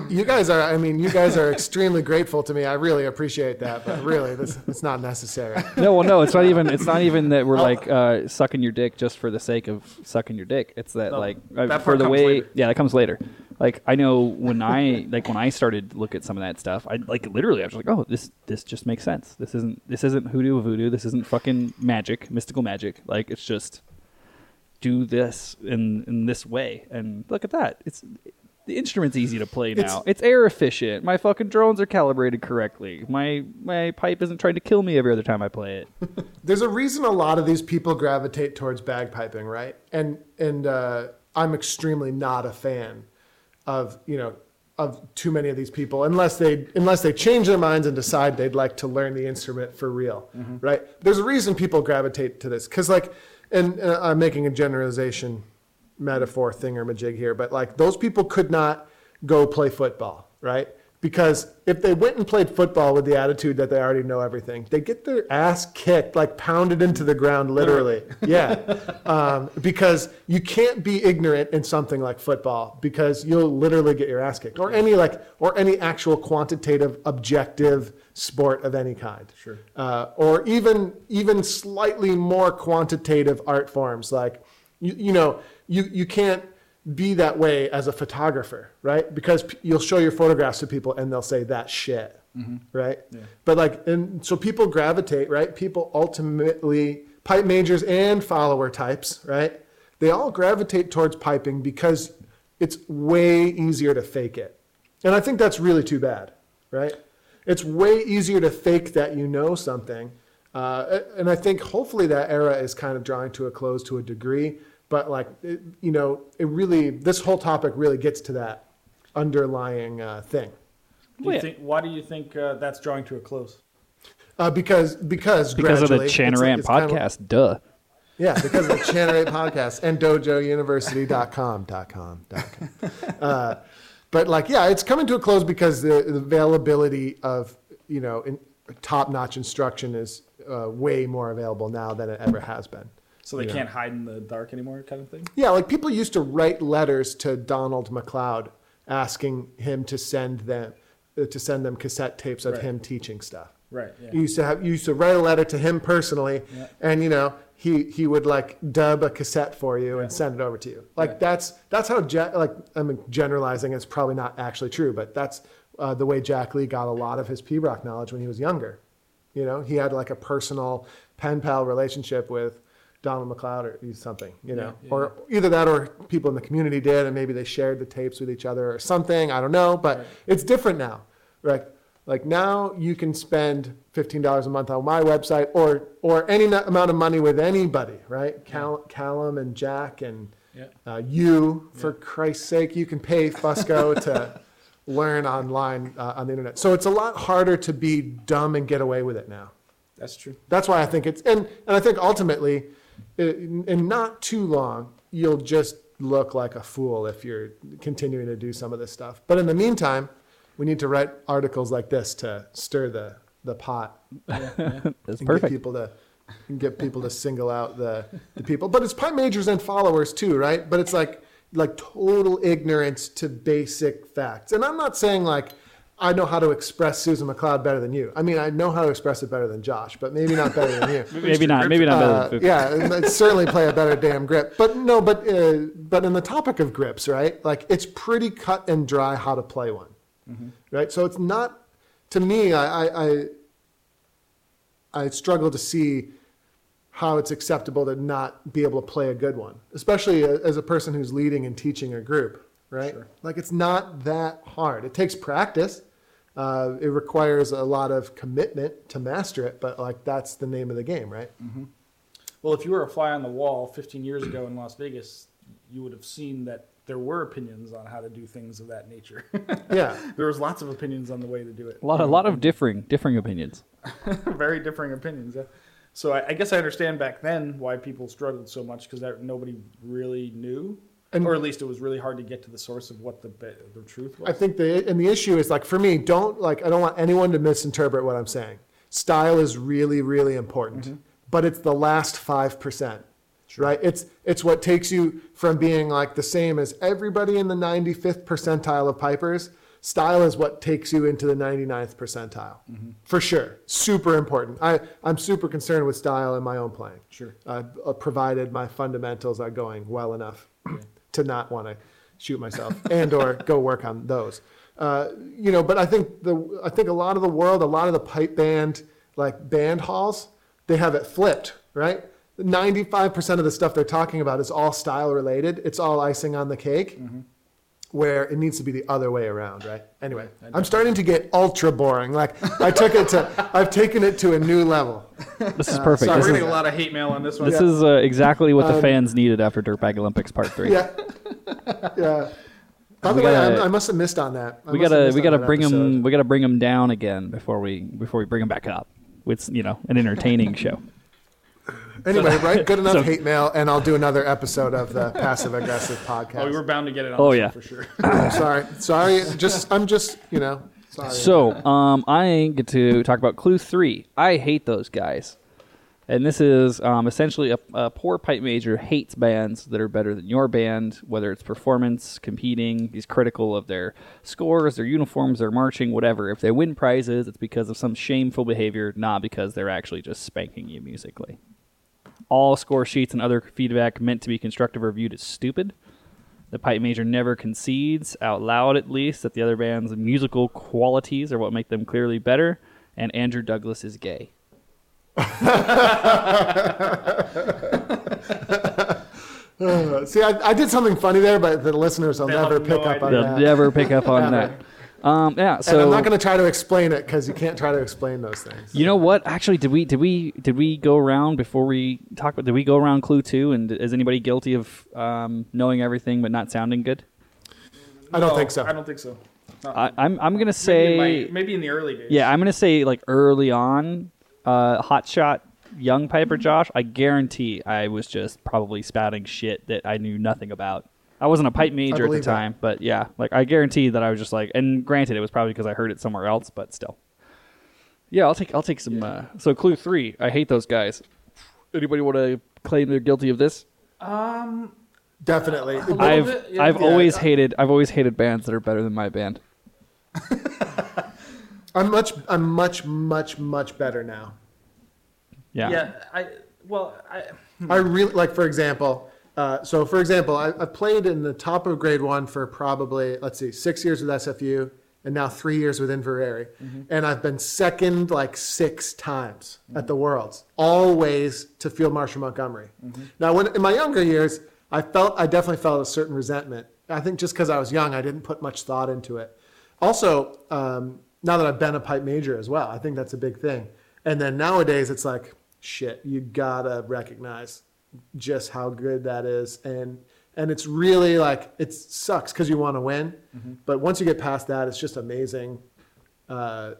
You guys are, I mean, you guys are extremely grateful to me. I really appreciate that, but really, this it's not necessary. No, well, no, it's not even. It's not even that we're like uh, sucking your dick just for the sake of sucking your dick. It's that No, like that for the way. later. Yeah, that comes later. Like I know when I like when I started to look at some of that stuff, I like literally I was like, oh, this this just makes sense. This isn't this isn't hoodoo voodoo. This isn't fucking magic, mystical magic. Like it's just do this in in this way, and look at that. It's the instrument's easy to play It's- now. It's air efficient. My fucking drones are calibrated correctly. My my pipe isn't trying to kill me every other time I play it. There's a reason a lot of these people gravitate towards bagpiping, right? And and uh, I'm extremely not a fan of you know of too many of these people unless they unless they change their minds and decide they'd like to learn the instrument for real, right? There's a reason people gravitate to this because like, and uh, I'm making a generalization metaphor thingamajig here, but like those people could not go play football, right? Because if they went and played football with the attitude that they already know everything, they get their ass kicked, like pounded into the ground, literally. yeah. Um, because you can't be ignorant in something like football because you'll literally get your ass kicked or any like, or any actual quantitative, objective sport of any kind. Sure. Uh, or even, even slightly more quantitative art forms like, you, you know, you, you can't be that way as a photographer, right? Because p- you'll show your photographs to people and they'll say that shit, right? But like, and so people gravitate, right? People ultimately, pipe majors and follower types, right? They all gravitate towards piping because it's way easier to fake it. And I think that's really too bad, right? It's way easier to fake that you know something. Uh, and I think hopefully that era is kind of drawing to a close to a degree. But like, it, you know, it really, this whole topic really gets to that underlying uh, thing. Do you think, why do you think uh, that's drawing to a close? Uh, because, because, because of the gradually, it's like- Chanarant it's kind of- podcast. Duh. Yeah, because of the Chanarant podcast and dojouniversity.com. Dot com, dot com. Uh, but like, yeah, it's coming to a close because the, the availability of, you know, in, top-notch instruction is uh, way more available now than it ever has been. So they Yeah. can't hide in the dark anymore, kind of thing. Yeah, like people used to write letters to Donald MacLeod asking him to send them uh, to send them cassette tapes of Right. him teaching stuff. Right. Yeah. You used to have you used to write a letter to him personally, Yeah. and you know he he would like dub a cassette for you and send it over to you. Like that's that's how Jack. Like I'm generalizing. It's probably not actually true, but that's uh, the way Jack Lee got a lot of his pibroch knowledge when he was younger. You know, he had like a personal pen pal relationship with Donald MacLeod or something. You know, Yeah, yeah, or either that or people in the community did, and maybe they shared the tapes with each other or something. I don't know, but Right. it's different now. Right. Like now you can spend fifteen dollars a month on my website or or any amount of money with anybody, right? Cal- Callum and Jack and uh, you, for Christ's sake, you can pay Fusco to learn online uh, on the internet. So it's a lot harder to be dumb and get away with it now. That's true. That's why I think it's and and I think ultimately, Uh, in, in not too long, you'll just look like a fool if you're continuing to do some of this stuff. But in the meantime, we need to write articles like this to stir the the pot That's and get people to and get people to single out the, the people. But it's pipe majors and followers too, right? But it's like like total ignorance to basic facts. And I'm not saying like I know how to express Susan McLeod better than you. I mean, I know how to express it better than Josh, but maybe not better than you. Maybe not. Maybe not Uh, better. than yeah, I'd certainly play a better damn grip. But no, but uh, but in the topic of grips, right? Like it's pretty cut and dry how to play one, right? So it's not to me. I, I I I struggle to see how it's acceptable to not be able to play a good one, especially as a person who's leading and teaching a group, right? Sure. Like it's not that hard. It takes practice. Uh, it requires a lot of commitment to master it, but like that's the name of the game, right? Well, if you were a fly on the wall 15 years ago in Las Vegas, you would have seen that there were opinions on how to do things of that nature. Yeah. there was lots of opinions on the way to do it. A lot, a lot of differing, differing opinions. very differing opinions. Yeah. So I, I guess I understand back then why people struggled so much because nobody really knew, And- or at least it was really hard to get to the source of what the the truth was. I think the and the issue is like for me, don't like I don't want anyone to misinterpret what I'm saying. Style is really really important, but it's the last five percent, right? It's it's what takes you from being like the same as everybody in the 95th percentile of pipers. Style is what takes you into the 99th percentile, for sure. Super important. I I'm super concerned with style in my own playing. Sure. uh, provided my fundamentals are going well enough to not want to shoot myself and or go work on those. Uh, you know, but I think the I think a lot of the world, a lot of the pipe band like band halls, they have it flipped, right? 95% of the stuff they're talking about is all style related. It's all icing on the cake. Where it needs to be the other way around, right? Anyway, I'm starting to get ultra boring. Like I took it to, I've taken it to a new level. This is perfect. sorry, This We're is, getting a lot of hate mail on this one. this is uh, exactly what the fans needed after Dirtbag Olympics Part Three. Yeah, yeah. By the We way, gotta- I, I must have missed on that. I we gotta we gotta bring episode. them we gotta bring them down again before we before we bring them back up. It's you know an entertaining show. Anyway, right? Good enough so- hate mail, and I'll do another episode of the passive aggressive podcast. Oh, we were bound to get it on Oh, this yeah. one for sure. Sorry, sorry. Just I'm just you know sorry. So, um, I get to talk about Clue Three. I hate those guys, and this is um, essentially a, a poor pipe major hates bands that are better than your band, whether it's performance, competing. He's critical of their scores, their uniforms, their marching, whatever. If they win prizes, it's because of some shameful behavior, not because they're actually just spanking you musically. All score sheets and other feedback meant to be constructive are viewed as stupid. The pipe major never concedes, out loud at least, that the other band's musical qualities are what make them clearly better, and Andrew Douglas is gay. See, I, I did something funny there, but the listeners will They'll never have no pick up on idea. They'll that. never pick up on that. Um, yeah, and so I'm not going to try to explain it because you can't try to explain those things. you know what? Actually, did we did we did we go around before we talk about? Did we go around Clue two? And is anybody guilty of um, knowing everything but not sounding good? I don't No, think so. I don't think so. Not- I, I'm I'm gonna maybe, say in my- maybe in the early days. Yeah, I'm gonna say like early on, uh, hot shot young Piper Josh. I guarantee I was just probably spouting shit that I knew nothing about. I wasn't a pipe major at the believe that. time, but yeah, like I guarantee that I was just like, and granted, it was probably because I heard it somewhere else, but still. Yeah, I'll take I'll take some. Uh, so clue three, I hate those guys. Anybody want to claim they're guilty of this? Um, Definitely. little I've bit, yeah. I've Yeah. always hated I've always hated bands that are better than my band. I'm much I'm much much much better now. Yeah. yeah. I well, I I really like, for example. Uh, so, for example, I, I played in the top of grade one for probably let's see, six years with SFU, and now three years with Inveraray, and I've been second like six times at the Worlds, always to Field Marshal Montgomery. Now, when in my younger years, I felt I definitely felt a certain resentment. I think just because I was young, I didn't put much thought into it. Also, um, now that I've been a pipe major as well, I think that's a big thing. And then nowadays, it's like, shit, you gotta recognize just how good that is, and and it's really like it sucks because you want to win, but once you get past that, it's just amazing uh,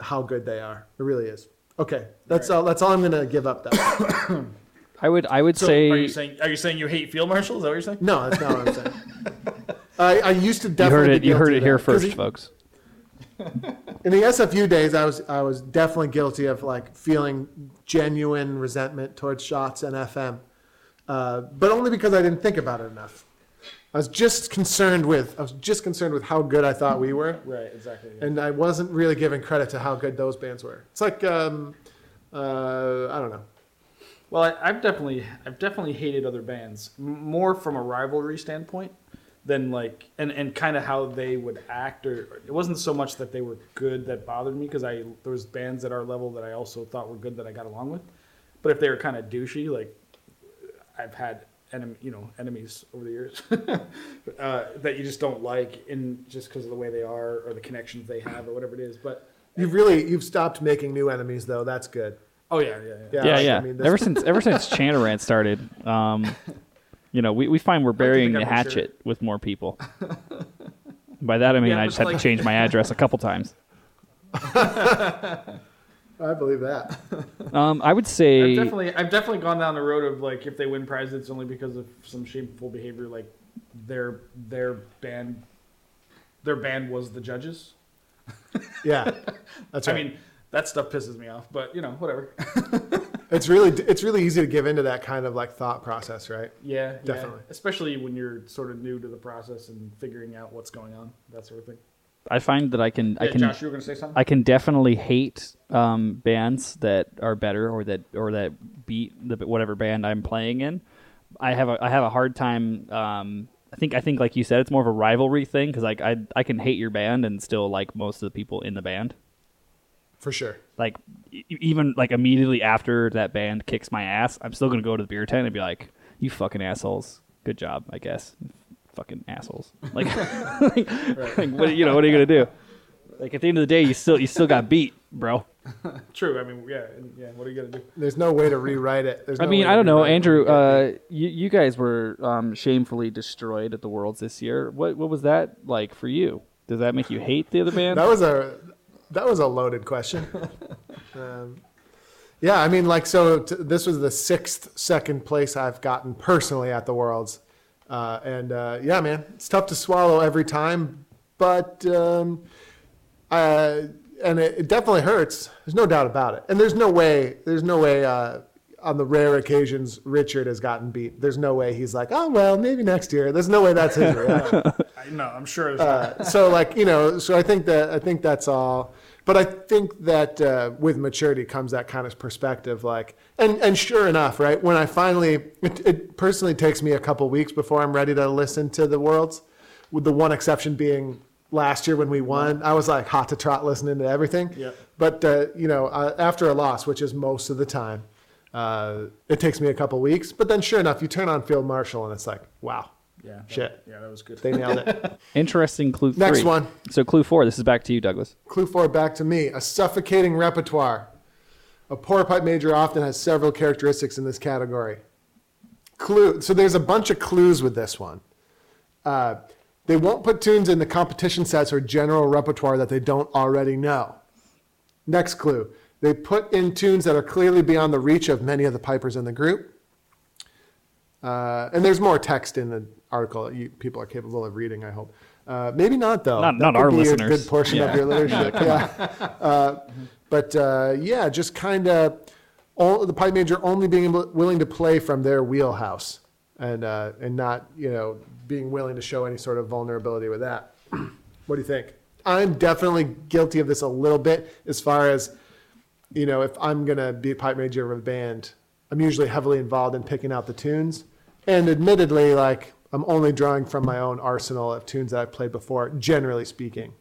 how good they are. It really is. Okay, that's all. That's all I'm gonna give up. Though. I would I would so say are you saying are you saying you hate field marshals? Is that what you're saying? no, that's not what I'm saying. I, I used to definitely you definitely. heard it you heard it here first, he- folks. in the SFU days, I was I was definitely guilty of like feeling genuine resentment towards Shotts and FM, uh, but only because I didn't think about it enough. I was just concerned with I was just concerned with how good I thought we were, Right. Exactly. yeah. and I wasn't really giving credit to how good those bands were. It's like um, uh, I don't know. Well, I, I've definitely, I've definitely hated other bands m- more from a rivalry standpoint than like, and, and kind of how they would act. Or it wasn't so much that they were good that bothered me because I there was bands at our level that I also thought were good that I got along with. But if they were kind of douchey, like I've had enemy, you know, enemies over the years uh, that you just don't like, in just because of the way they are or the connections they have or whatever it is. But You've really you've stopped making new enemies though. That's good. oh yeah, yeah, yeah. Yeah, Yeah, yeah. I mean, this- ever since ever since Chanarant started, um, You know, we, we find we're burying the I'm sure. hatchet with more people. By that I mean Yeah, I but just had like- to change my address a couple times. I believe that. Um, I would say I've say definitely, I've definitely gone down the road of like if they win prizes, it's only because of some shameful behavior, like their their band, their band was the judges. Yeah, that's right. I mean, that stuff pisses me off, but you know, whatever. it's really it's really easy to give into that kind of like thought process, right? Yeah, yeah. Definitely. Especially when you're sort of new to the process and figuring out what's going on, that sort of thing. I find that I can I can Josh, you were gonna say something? I can definitely hate um, bands that are better or that or that beat the whatever band I'm playing in. I have a I have a hard time. Um, I think I think like you said, it's more of a rivalry thing because like I I can hate your band and still like most of the people in the band. For sure. Like e- even like immediately after that band kicks my ass, I'm still gonna go to the beer tent and be like, "You fucking assholes, good job, I guess." Fucking assholes. Like, like, like, what you know? What are you gonna do? Like at the end of the day, you still you still got beat, bro. True. I mean, yeah, and, yeah. What are you gonna do? There's no way to rewrite it. There's I no mean, way I don't know, rewrite it. Andrew. Uh, you you guys were um, shamefully destroyed at the Worlds this year. What what was that like for you? Does that make you hate the other band? That was a that was a loaded question. um, yeah, I mean, like, so t- this was the sixth second place I've gotten personally at the Worlds, uh, and uh, yeah, man, it's tough to swallow every time, but um, uh, and it, it definitely hurts. There's no doubt about it, and there's no way, there's no way. Uh, on the rare occasions Richard has gotten beat, there's no way he's like, oh well, maybe next year. There's no way that's his reaction. I know. I'm sure. Uh, so like you know so i think that i think that's all but i think that uh, with maturity comes that kind of perspective like and and sure enough right when i finally it, it personally takes me a couple weeks before i'm ready to listen to the worlds with the one exception being last year when we won. I was like hot to trot listening to everything. Yep. but uh, you know uh, after a loss which is most of the time uh, it takes me a couple weeks. But then sure enough you turn on field marshal and it's like wow yeah. that- shit. yeah, that was good. they nailed it Interesting clue. Next one. So clue four. This is back to you, Douglas. Clue four back to me. A suffocating repertoire. A poor pipe major often has several characteristics in this category. Clue. So there's a bunch of clues with this one. Uh, they won't put tunes in the competition sets or general repertoire that they don't already know. Next clue. They put in tunes that are clearly beyond the reach of many of the pipers in the group. Uh, and there's more text in the article that you, people are capable of reading, I hope. Uh, maybe not, though. Not- That not our be a listeners. good portion of Yeah. your leadership. yeah. Uh, but uh, yeah, just kind of the pipe major only being able, willing to play from their wheelhouse and, uh, and not, you know, being willing to show any sort of vulnerability with that. what do you think? I'm definitely guilty of this a little bit as far as, you know, if I'm going to be a pipe major of a band, I'm usually heavily involved in picking out the tunes. And admittedly, like, I'm only drawing from my own arsenal of tunes that I've played before, generally speaking.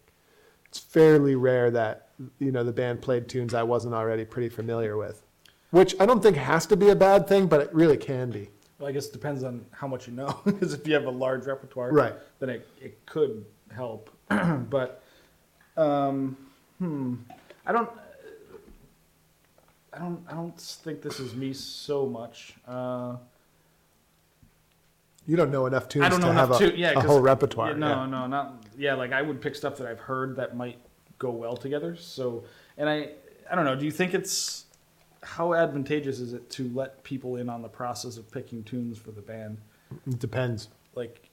It's fairly rare that, you know, the band played tunes I wasn't already pretty familiar with, which I don't think has to be a bad thing, but it really can be. Well, I guess it depends on how much you know. Because if you have a large repertoire, Right. then it, it could help. but, um, hmm, I don't, I don't, I don't think this is me so much. Uh, You don't know enough tunes I don't know to have a, to, yeah, a whole repertoire. yeah, no, yeah. no, not yeah. Like I would pick stuff that I've heard that might go well together. So, and I, I don't know. Do you think it's how advantageous is it to let people in on the process of picking tunes for the band? It depends. like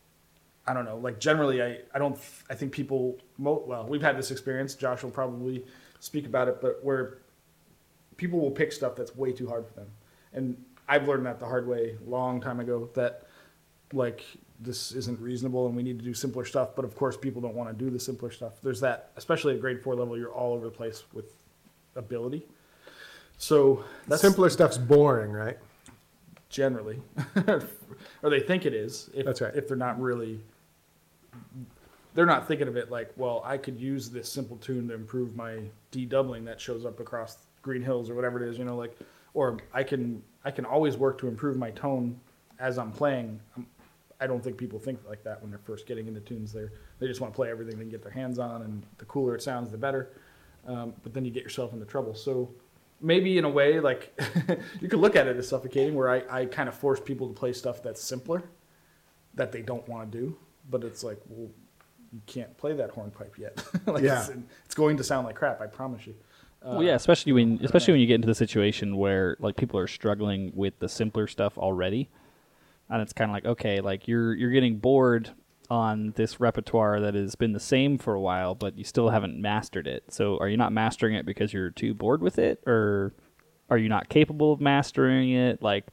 I don't know. Like generally, I I don't. I think people. Well, we've had this experience. Josh will probably speak about it, but where people will pick stuff that's way too hard for them, and I've learned that the hard way a long time ago. That like this isn't reasonable, and we need to do simpler stuff. But of course, people don't want to do the simpler stuff. There's that, especially at grade four level. You're all over the place with ability. So that's Simpler stuff's boring, right? generally, or they think it is. If, That's right. If they're not really, they're not thinking of it like, well, I could use this simple tune to improve my D doubling that shows up across Green Hills or whatever it is, you know, like, or I can I can always work to improve my tone as I'm playing. I'm, I don't think people think like that when they're first getting into tunes. They they just want to play everything they can get their hands on, and the cooler it sounds, the better. Um, but then you get yourself into trouble. So maybe in a way, like you could look at it as suffocating, where I, I kind of force people to play stuff that's simpler. that they don't want to do. But it's like, well, you can't play that hornpipe yet. like Yeah. it's, it's going to sound like crap. I promise you. well, yeah, especially when especially when you get into the situation where like people are struggling with the simpler stuff already, and it's kind of like okay, like you're you're getting bored on this repertoire that has been the same for a while, but you still haven't mastered it. So are you not mastering it because you're too bored with it, or are you not capable of mastering it? Like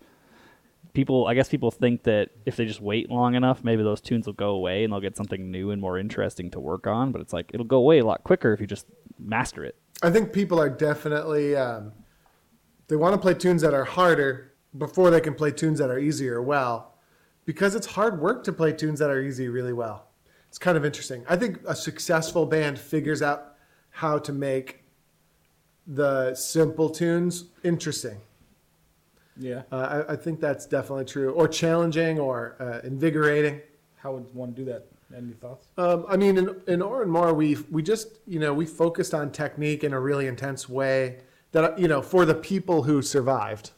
people, I guess people think that if they just wait long enough, maybe those tunes will go away and they'll get something new and more interesting to work on. But it's like it'll go away a lot quicker if you just master it. I think people are definitely um, they want to play tunes that are harder before they can play tunes that are easier well, because it's hard work to play tunes that are easy really well. It's kind of interesting. I think a successful band figures out how to make the simple tunes interesting. Yeah. Uh, I, I think that's definitely true, or challenging, or uh, invigorating. How would one do that? Any thoughts? Um, I mean, in, in Oran Mor, we we just you know we focused on technique in a really intense way that you know for the people who survived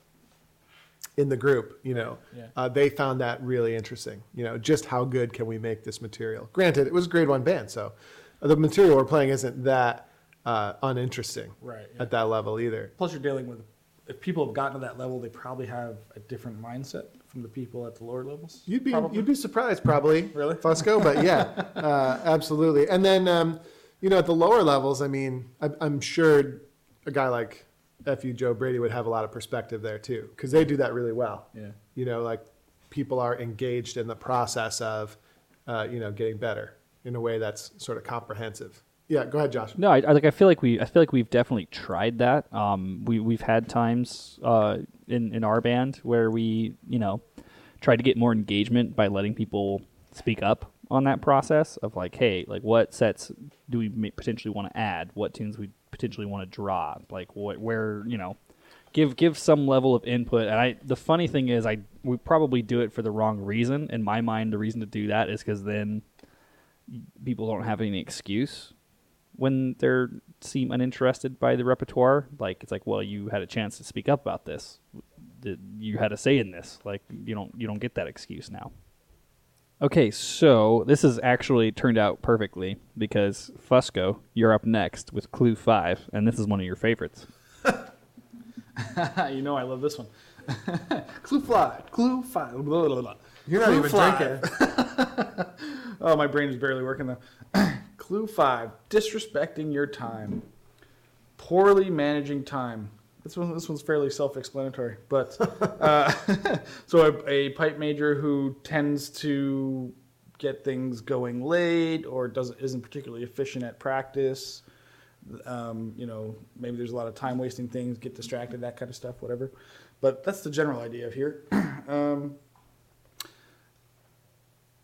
in the group, you know, Yeah. uh, they found that really interesting. You know, just how good can we make this material? Granted, it was a grade one band, so the material we're playing isn't that uh, uninteresting Right, yeah. at that level either. Plus, you're dealing with if people have gotten to that level, they probably have a different mindset from the people at the lower levels. You'd be Probably. you'd be surprised, probably. Really? Fusco, but yeah, uh, absolutely. And then um, you know, at the lower levels, I mean, I, I'm sure a guy like Fu Joe Brady would have a lot of perspective there too, because they do that really well. Yeah. You know, like people are engaged in the process of, uh, you know, getting better in a way that's sort of comprehensive. Yeah, go ahead, Josh. No, I, I like. I feel like we. I feel like we've definitely tried that. Um, we we've had times uh, in in our band where we, you know, tried to get more engagement by letting people speak up on that process of like, hey, like what sets do we potentially want to add? What tunes we potentially want to draw? Like what where you know, give give some level of input. And I the funny thing is, I we probably do it for the wrong reason. In my mind, the reason to do that is because then people don't have any excuse when they're seem uninterested by the repertoire. Like it's like, well, you had a chance to speak up about this. You had a say in this. Like you don't you don't get that excuse now. Okay, so this has actually turned out perfectly because Fusco, you're up next with Clue Five, and this is one of your favorites. you know, I love this one. clue fly, clue five. Blah, blah, blah. You're not Clue even five. drinking. Oh, my brain is barely working though. Clue five: disrespecting your time, poorly managing time. This one, this one's fairly self-explanatory, but uh, so a, a pipe major who tends to get things going late or doesn't isn't particularly efficient at practice. Um, you know, maybe there's a lot of time wasting things, get distracted, that kind of stuff, whatever. But that's the general idea of here. um,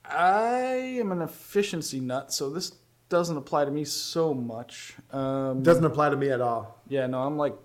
I am an efficiency nut, so this doesn't apply to me so much. Um, Doesn't apply to me at all. yeah, no, I'm like,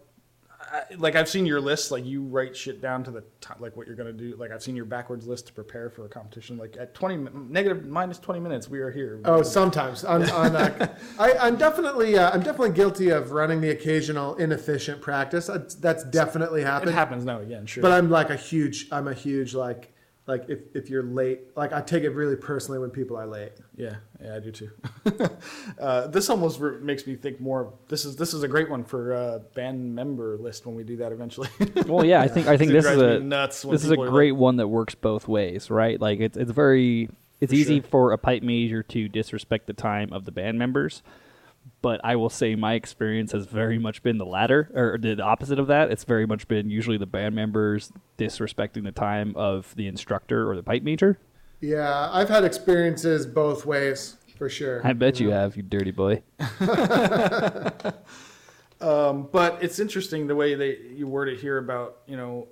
I, like I've seen your list. Like you write shit down to the t- like what you're gonna do. Like I've seen your backwards list to prepare for a competition. Like at 20 negative minus 20 minutes, we are here. Oh, sometimes on, on uh, I, I'm definitely uh, I'm definitely guilty of running the occasional inefficient practice. That's, that's definitely happened. it happens now again, sure. But I'm like a huge I'm a huge like like if, if you're late like I take it really personally when people are late. Yeah, yeah, I do too. uh, this almost re- makes me think more. This is this is a great one for uh, band member list when we do that eventually. Well, yeah, I think I think this is a nuts this is a people are great one that works both ways, right? Like it's it's very it's For easy sure. for a pipe major to disrespect the time of the band members, but I will say my experience has very much been the latter or the opposite of that. It's very much been usually the band members disrespecting the time of the instructor or the pipe major. Yeah, I've had experiences both ways for sure. I bet you have, you dirty boy. Um, but it's interesting the way they you word it here about you know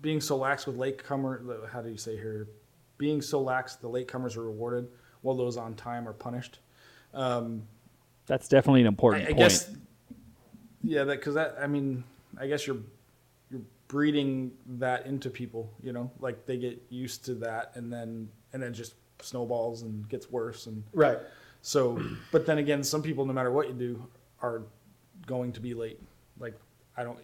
being so lax with latecomer. the- How do you say here? Being so lax, the latecomers are rewarded, while those on time are punished. Um, That's definitely an I, important I point. guess, yeah, that because that I mean, I guess you're you're breeding that into people. You know, like they get used to that, and then and then just snowballs and gets worse and Right. so, but then again, some people, no matter what you do, are going to be late. Like, I don't.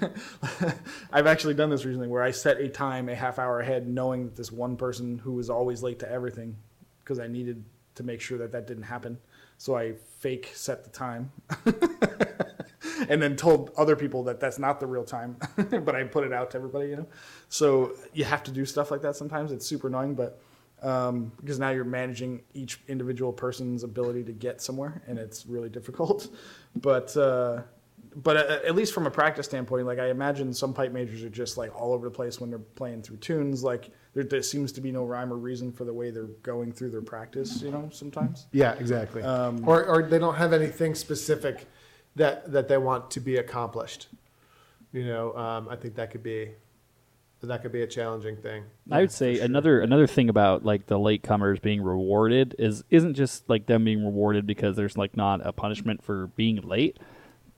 I've actually done this recently where I set a time a half hour ahead, knowing that this one person who was always late to everything, because I needed to make sure that that didn't happen. So I fake set the time, and then told other people that that's not the real time, but I put it out to everybody. You know, so you have to do stuff like that sometimes. It's super annoying, but um, because now you're managing each individual person's ability to get somewhere, and it's really difficult. But uh, but uh, at least from a practice standpoint, like I imagine some pipe majors are just like all over the place when they're playing through tunes. Like there, there seems to be no rhyme or reason for the way they're going through their practice. You know, sometimes. Yeah, exactly. Um, or, or they don't have anything specific that that they want to be accomplished. You know, um, I think that could be that could be a challenging thing. I would say another another thing about like the latecomers being rewarded is isn't just like them being rewarded because there's like not a punishment for being late,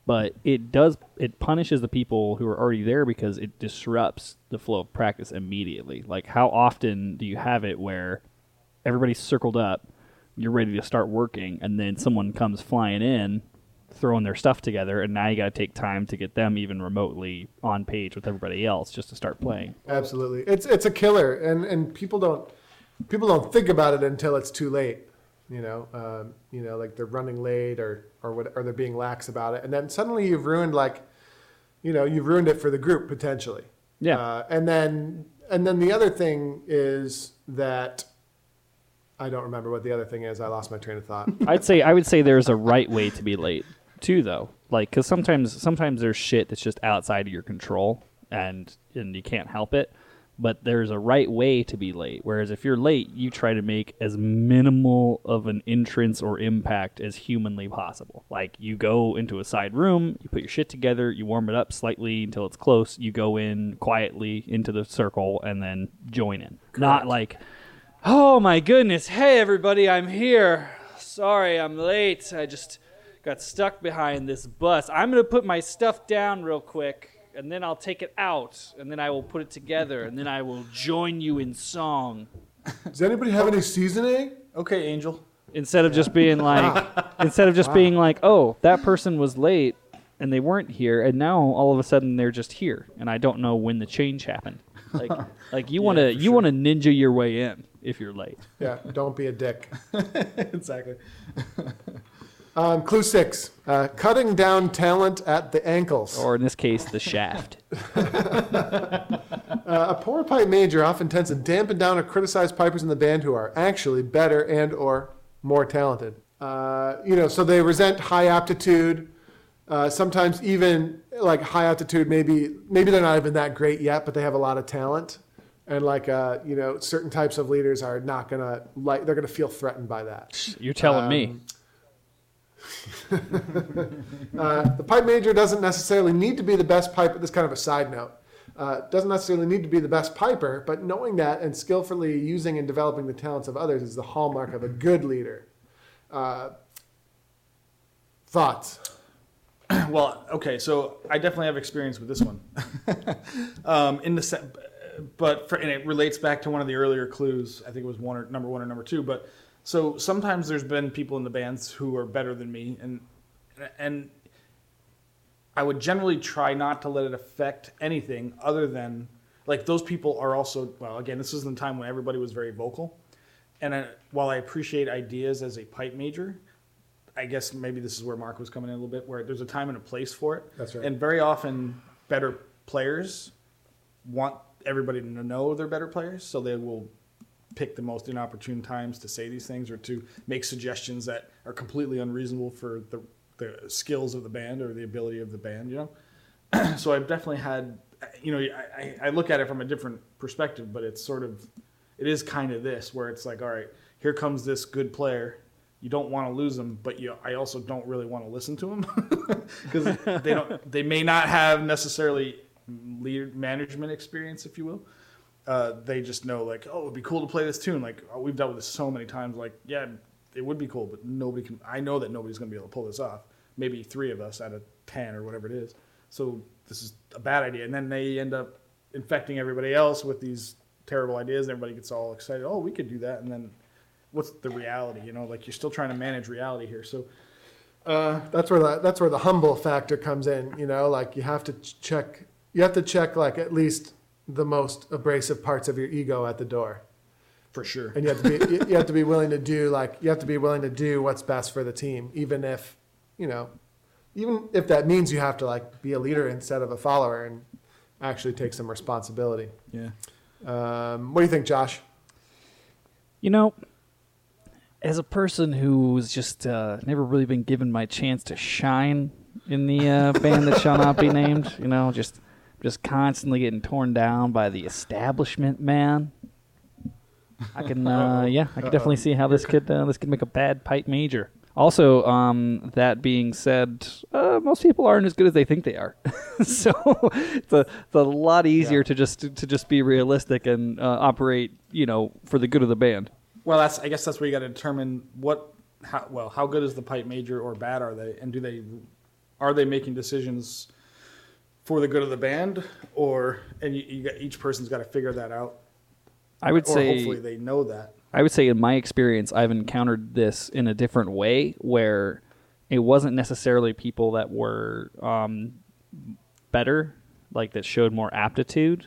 but it does it punishes the people who are already there because it disrupts the flow of practice immediately. Like how often do you have it where everybody's circled up, you're ready to start working, and then someone comes flying in, throwing their stuff together, and now you got to take time to get them even remotely on page with everybody else just to start playing. Absolutely, it's it's a killer, and and people don't people don't think about it until it's too late. You know, um, you know, like they're running late or or what, or they're being lax about it, and then suddenly you've ruined like, you know, you've ruined it for the group potentially. Yeah. Uh, and then and then the other thing is that I don't remember what the other thing is. I lost my train of thought. I'd say I would say there's a right way to be late too, though. Like, because sometimes sometimes there's shit that's just outside of your control, and and you can't help it. But there's a right way to be late. Whereas if you're late, you try to make as minimal of an entrance or impact as humanly possible. Like you go into a side room, you put your shit together, you warm it up slightly until it's close, you go in quietly into the circle, and then join in. Not like, oh my goodness, hey everybody, I'm here. Sorry, I'm late. I just got stuck behind this bus. I'm going to put my stuff down real quick and then I'll take it out and then I will put it together and then I will join you in song. Does anybody have any seasoning? Okay, Angel. Instead of just being like instead of just being like, "Oh, that person was late and they weren't here and now all of a sudden they're just here and I don't know when the change happened." Like like you want to you want to ninja your way in if you're late. Yeah, don't be a dick. exactly. Um, clue six: uh, cutting down talent at the ankles. Or in this case, the shaft. Uh, a poor pipe major often tends to dampen down or criticize pipers in the band who are actually better and or more talented. Uh, you know, so they resent high aptitude. Uh, sometimes even like high aptitude, maybe maybe they're not even that great yet, but they have a lot of talent. And like uh, you know, certain types of leaders are not gonna like they're gonna feel threatened by that. You're telling me. Uh, the pipe major doesn't necessarily need to be the best piper. This is kind of a side note. Uh, doesn't necessarily need to be the best piper, but knowing that and skillfully using and developing the talents of others is the hallmark of a good leader. Uh, thoughts? Well, okay, so I definitely have experience with this one. um, in the se- but for, and it relates back to one of the earlier clues. I think it was one or number one or number two. But so sometimes there's been people in the bands who are better than me, and and I would generally try not to let it affect anything other than like those people are also well. Again, this was the time when everybody was very vocal, and I, while I appreciate ideas as a pipe major, I guess maybe this is where Mark was coming in a little bit, where there's a time and a place for it. That's right. And very often, better players want everybody to know they're better players, so they will pick the most inopportune times to say these things or to make suggestions that are completely unreasonable for the, the skills of the band or the ability of the band. You know, so I've definitely had, you know, I, I- look at it from a different perspective, but it's sort of, it is kind of this where it's like, all right, here comes this good player. You don't want to lose them, but you, I also don't really want to listen to them because they don't, they may not have necessarily leader management experience, if you will. Uh, they just know like, oh, it'd be cool to play this tune. Like oh, we've dealt with this so many times. Like, yeah, it would be cool, but nobody can. I know that nobody's going to be able to pull this off. Maybe three of us out of ten or whatever it is. So this is a bad idea, and then they end up infecting everybody else with these terrible ideas. And everybody gets all excited. Oh, we could do that, and then what's the reality? You know, like you're still trying to manage reality here. So Uh, That's where the that's where the humble factor comes in. You know, like you have to ch- check. You have to check like at least the most abrasive parts of your ego at the door, for sure. and you have to be you- you have to be willing to do like you have to be willing to do what's best for the team, even if you know, even if that means you have to like be a leader instead of a follower and actually take some responsibility. Yeah. Um, what do you think, Josh? You know, as a person who's just uh, never really been given my chance to shine in the uh, band that shall not be named, you know, just just constantly getting torn down by the establishment, man. I can, uh, yeah, I can definitely see how this could uh, this could make a bad pipe major. Also, um, that being said, uh, most people aren't as good as they think they are. so it's a, it's a lot easier Yeah. to just to just be realistic and uh, operate, you know, for the good of the band. Well, that's I guess that's where you got to determine what how well how good is the pipe major or bad are they, and do they are they making decisions for the good of the band, or and you, you got, each person's got to figure that out. I would or say hopefully they know that. I would say in my experience I've encountered this in a different way where it wasn't necessarily people that were um, better like that showed more aptitude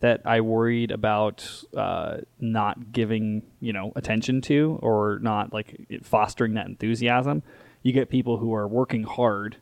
that I worried about uh, not giving you know attention to or not like fostering that enthusiasm you get people who are working hard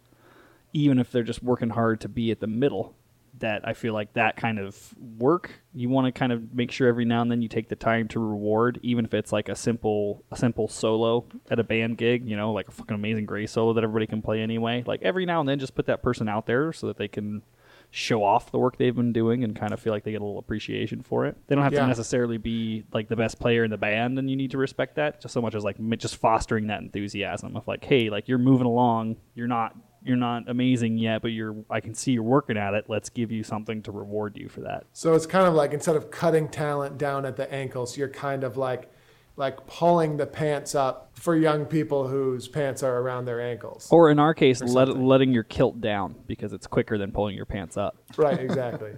even if they're just working hard to be at the middle that I feel like that kind of work you want to kind of make sure every now and then you take the time to reward even if it's like a simple a simple solo at a band gig you know like a fucking amazing grace solo that everybody can play anyway like every now and then just put that person out there so that they can show off the work they've been doing and kind of feel like they get a little appreciation for it they don't have Yeah. to necessarily be like the best player in the band and you need to respect that just so much as like just fostering that enthusiasm of like hey like you're moving along you're not you're not amazing yet but you're i can see you're working at it let's give you something to reward you for that So it's kind of like instead of cutting talent down at the ankles, you're kind of like like pulling the pants up for young people whose pants are around their ankles. or in our case let, letting your kilt down because it's quicker than pulling your pants up Right, exactly.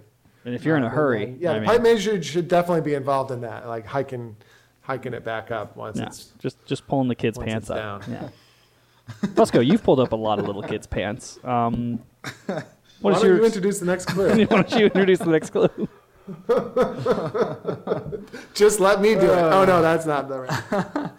and if you're in a hurry Yeah, I mean, pipe major should definitely be involved in that, like hiking hiking it back up once yeah, it's just just pulling the kids pants up down. yeah Fusco, you've pulled up a lot of little kids pants um Why what is don't your you introduce the next clue? why don't you introduce the next clue Just let me do it. Oh no, that's not the right.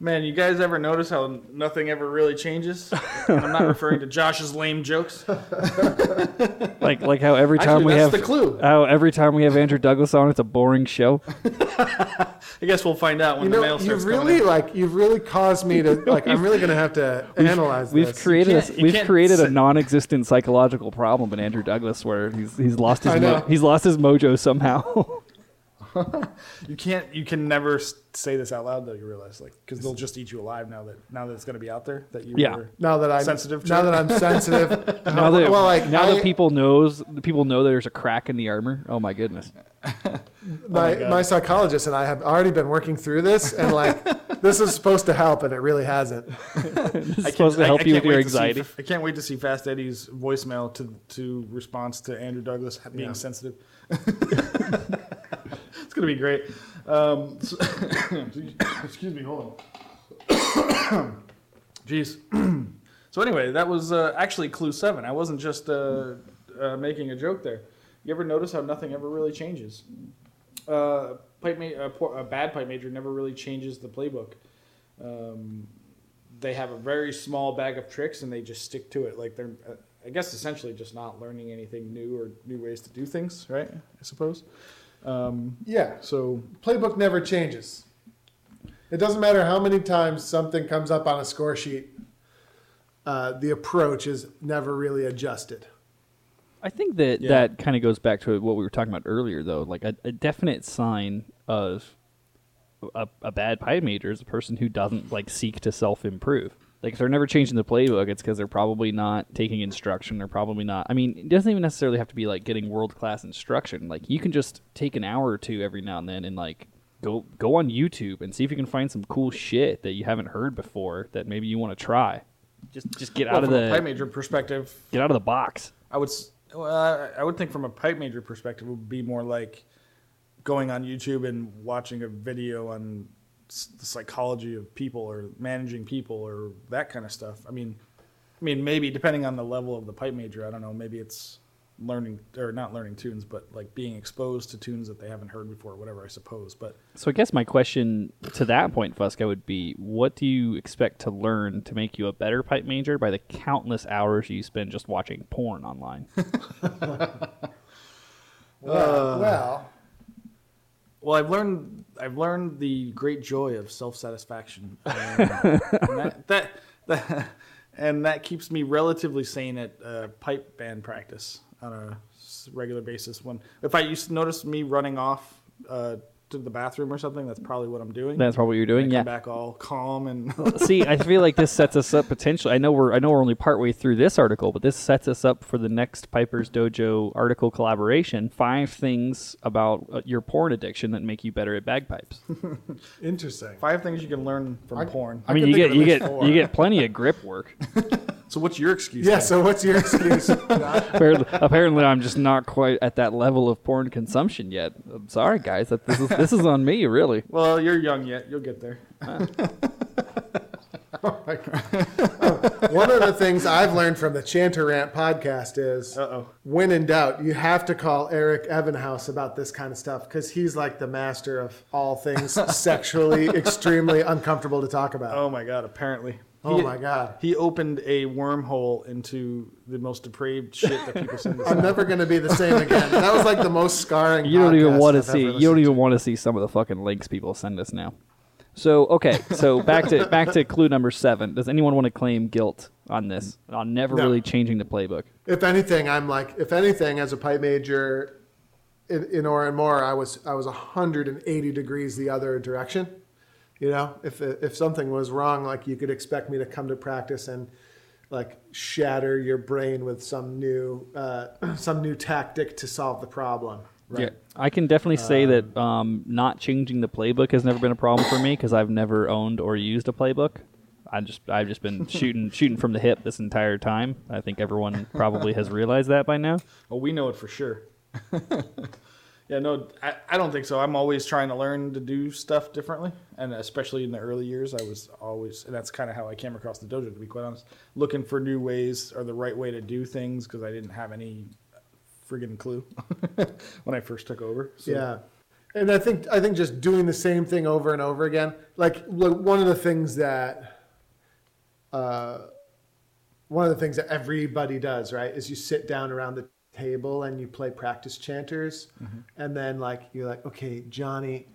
Man, you guys ever notice how nothing ever really changes? I'm not referring to Josh's lame jokes. like like how every time Actually, we that's have the clue. how every time we have Andrew Douglas on, it's a boring show. I guess we'll find out when You the know, mail starts you've coming really in. like you've really caused me to like. I'm really gonna have to analyze We've this. created a, can't- you we've can't created a say- non-existent psychological problem in Andrew Douglas where he's he's lost his I mo- he's lost his mojo somehow. You can't. You can never say this out loud though. You realize, like, because they'll just eat you alive now that now that it's going to be out there that you Yeah. were now that I'm Sensitive to Now it? that I'm sensitive. now that well, like now I- that people knows the people know that there's a crack in the armor. Oh my goodness! Oh my, God. my psychologist and I have already been working through this, and like this is supposed to help, and it really hasn't. This is I supposed to help I you can't with your wait to see- anxiety. I can't wait to see Fast Eddie's voicemail to to response to Andrew Douglas being Yeah. sensitive. Gonna be great. Um, so- excuse me, hold on. Jeez. so anyway, that was uh, actually clue seven. I wasn't just uh, uh, making a joke there. You ever notice how nothing ever really changes? Uh, pipe ma- a, poor, a bad pipe major never really changes the playbook. Um, they have a very small bag of tricks and they just stick to it. Like they're, uh, I guess, essentially just not learning anything new or new ways to do things, right? I suppose. Um, Yeah, so playbook never changes. It doesn't matter how many times something comes up on a score sheet. Uh, the approach is never really adjusted. I think that Yeah. that kind of goes back to what we were talking about earlier, though. Like a, a definite sign of a, a bad pipe major is a person who doesn't like seek to self improve. Like if they're never changing the playbook, it's because they're probably not taking instruction. They're probably not. I mean, it doesn't even necessarily have to be like getting world class instruction. Like you can just take an hour or two every now and then and like go go on YouTube and see if you can find some cool shit that you haven't heard before that maybe you want to try. Just just get well, out of the. a pipe major perspective, get out of the box. I would, s- well, I- I would think from a pipe major perspective it would be more like going on YouTube and watching a video on the psychology of people or managing people or that kind of stuff. I mean, I mean, maybe depending on the level of the pipe major, I don't know. Maybe it's learning or not learning tunes, but like being exposed to tunes that they haven't heard before, whatever. I suppose. But So I guess my question to that point, Fusco, would be: What do you expect to learn to make you a better pipe major by the countless hours you spend just watching porn online? Well, well, well, I've learned I've learned the great joy of self satisfaction, that, that that and that keeps me relatively sane at uh, pipe band practice on a regular basis. When if I used to notice me running off uh, to the bathroom or something, that's probably what I'm doing. That's probably what you're doing. I Yeah. come back all calm and See, I feel like this sets us up potentially. I know we're I know we're only partway through this article, but this sets us up for the next Piper's Dojo article collaboration. Five things about uh, your porn addiction that make you better at bagpipes. interesting. five things you can learn from I- porn. I mean, you get you get four. you get plenty of grip work. So what's your excuse? Yeah. then? So what's your excuse? apparently, apparently, I'm just not quite at that level of porn consumption yet. I'm sorry, guys. That this is this is on me, really. Well, you're young yet. You'll get there. One of the things I've learned from the Chanarant podcast is Uh oh. when in doubt, you have to call Eric Evanhouse about this kind of stuff because he's like the master of all things sexually extremely uncomfortable to talk about. Oh my god. Apparently. Oh He- my God. He opened a wormhole into the most depraved shit that people send us. I'm never going to be the same again. That was like the most scarring. You don't even want to see. You don't even want to see some of the fucking links people send us now. So okay, so back to back to clue number seven. Does anyone want to claim guilt on this? On never No. really changing the playbook? If anything, I'm like, if anything, as a pipe major in, in Oran Mor, I was I was 180 degrees the other direction. You know, if if something was wrong, like you could expect me to come to practice and like shatter your brain with some new uh, some new tactic to solve the problem. Right. Yeah, I can definitely say that um, not changing the playbook has never been a problem for me because I've never owned or used a playbook. I just I've just been shooting shooting from the hip this entire time. I think everyone probably has realized that by now. Well, we know it for sure. yeah, no, I, I don't think so. I'm always trying to learn to do stuff differently, and especially in the early years, I was always, and that's kind of how I came across the dojo. To be quite honest, looking for new ways or the right way to do things because I didn't have any friggin' clue when I first took over. So, Yeah. And I think I think just doing the same thing over and over again. Like one of the things that uh, one of the things that everybody does, right, is you sit down around the table and you play practice chanters, mm-hmm. and then like you're like, okay, Johnny,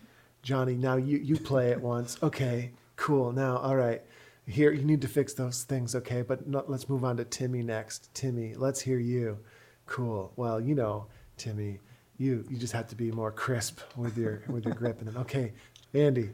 Johnny, now you you play it once. Okay, cool. Now, all right. Here, you need to fix those things, okay? But no, let's move on to Timmy next. Timmy, let's hear you. Cool. Well, you know, Timmy, you you just have to be more crisp with your with your grip. And then, okay, Andy,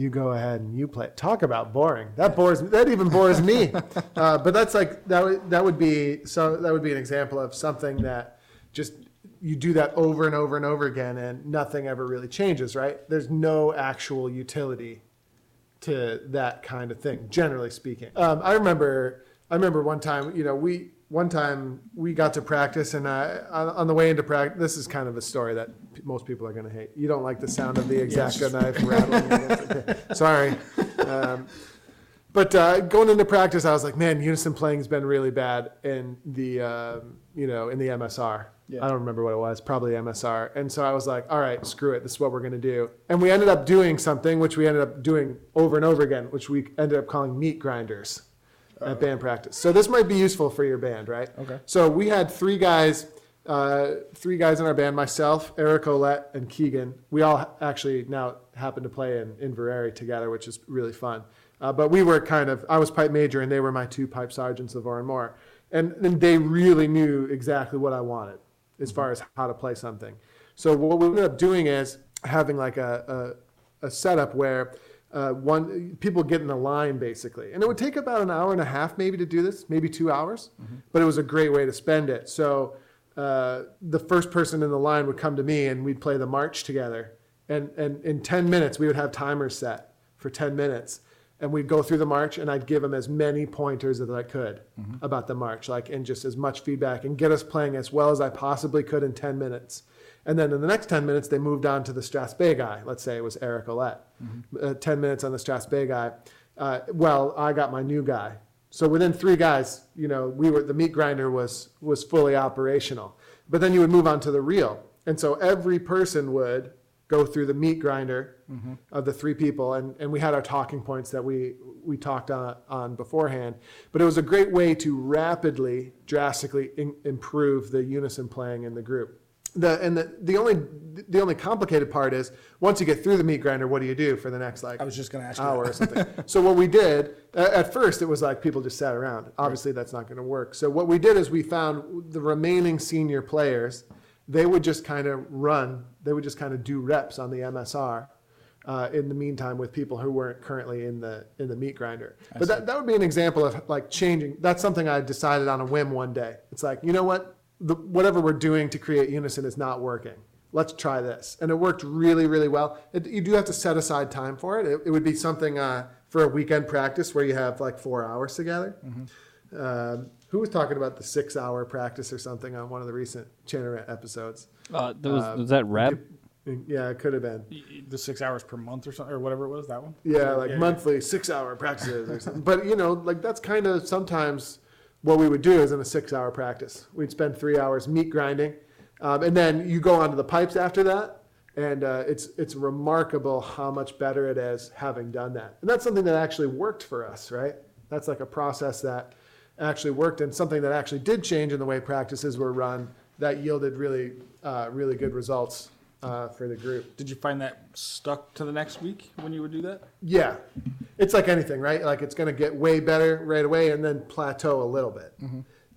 you go ahead and you play. Talk about boring. That bores. That even bores me. Uh, but that's like that. Would, that would be so. That would be an example of something that just you do that over and over and over again, and nothing ever really changes. Right? There's no actual utility to that kind of thing, generally speaking. Um, I remember, I remember one time, you know, we one time we got to practice, and I, on on the way into practice, this is kind of a story that p- most people are going to hate. You don't like the sound of the exacto knife rattling. Sorry. Um, but uh, going into practice, I was like, man, unison playing's been really bad in the, um, you know, in the MSR. Yeah. I don't remember what it was, probably MSR. And so I was like, all right, screw it. This is what we're going to do. And we ended up doing something, which we ended up doing over and over again, which we ended up calling meat grinders at band practice. So this might be useful for your band, right? Okay. So we had three guys, uh, three guys in our band, myself, Eric Olette, and Keegan. We all actually now happen to play in Inveraray together, which is really fun. Uh, but we were kind of, I was pipe major and they were my two pipe sergeants of Oran Mor. And, and they really knew exactly what I wanted as far as how to play something. So what we ended up doing is having like a, a, a setup where uh, one people get in a line basically, and it would take about an hour and a half maybe to do this, maybe two hours, but it was a great way to spend it. So uh, the first person in the line would come to me, and we'd play the march together, and and in ten minutes we would have timers set for ten minutes, and we'd go through the march, and I'd give them as many pointers as I could about the march, like and just as much feedback, and get us playing as well as I possibly could in ten minutes. And then in the next 10 minutes, they moved on to the Strathspey guy. Let's say it was Eric Olette. Uh, 10 minutes on the Strathspey guy. Uh, well, I got my new guy. So within three guys, you know, we were the meat grinder was was fully operational. But then you would move on to the reel, and so every person would go through the meat grinder of the three people, and, and we had our talking points that we we talked on, on beforehand. But it was a great way to rapidly, drastically in, improve the unison playing in the group. The and the, the only the only complicated part is once you get through the meat grinder, what do you do for the next like I was just going to ask hour or something. so what we did at first, it was like people just sat around. Obviously, that's not going to work. So what we did is we found the remaining senior players. They would just kind of run. They would just kind of do reps on the MSR. Uh, in the meantime, with people who weren't currently in the in the meat grinder, but that, that would be an example of like changing. That's something I decided on a whim one day. It's like you know what, the, whatever we're doing to create unison is not working. Let's try this, and it worked really, really well. It, you do have to set aside time for it. It, it would be something uh, for a weekend practice where you have like four hours together. Um, who was talking about the six-hour practice or something on one of the recent Chanarant episodes? Uh, that was, Uh, was that Reb? Yeah, it could have been. The six hours per month or something, or whatever it was. That one. Yeah, like yeah. monthly six-hour practices or something. But you know, like that's kind of sometimes what we would do is in a six-hour practice. We'd spend three hours meat grinding, um, and then you go onto the pipes after that, and uh, it's it's remarkable how much better it is having done that. And that's something that actually worked for us, right? That's like a process that actually worked, and something that actually did change in the way practices were run. That yielded really, uh, really good results uh, for the group. Did you find that stuck to the next week when you would do that? Yeah, it's like anything, right? Like it's going to get way better right away and then plateau a little bit.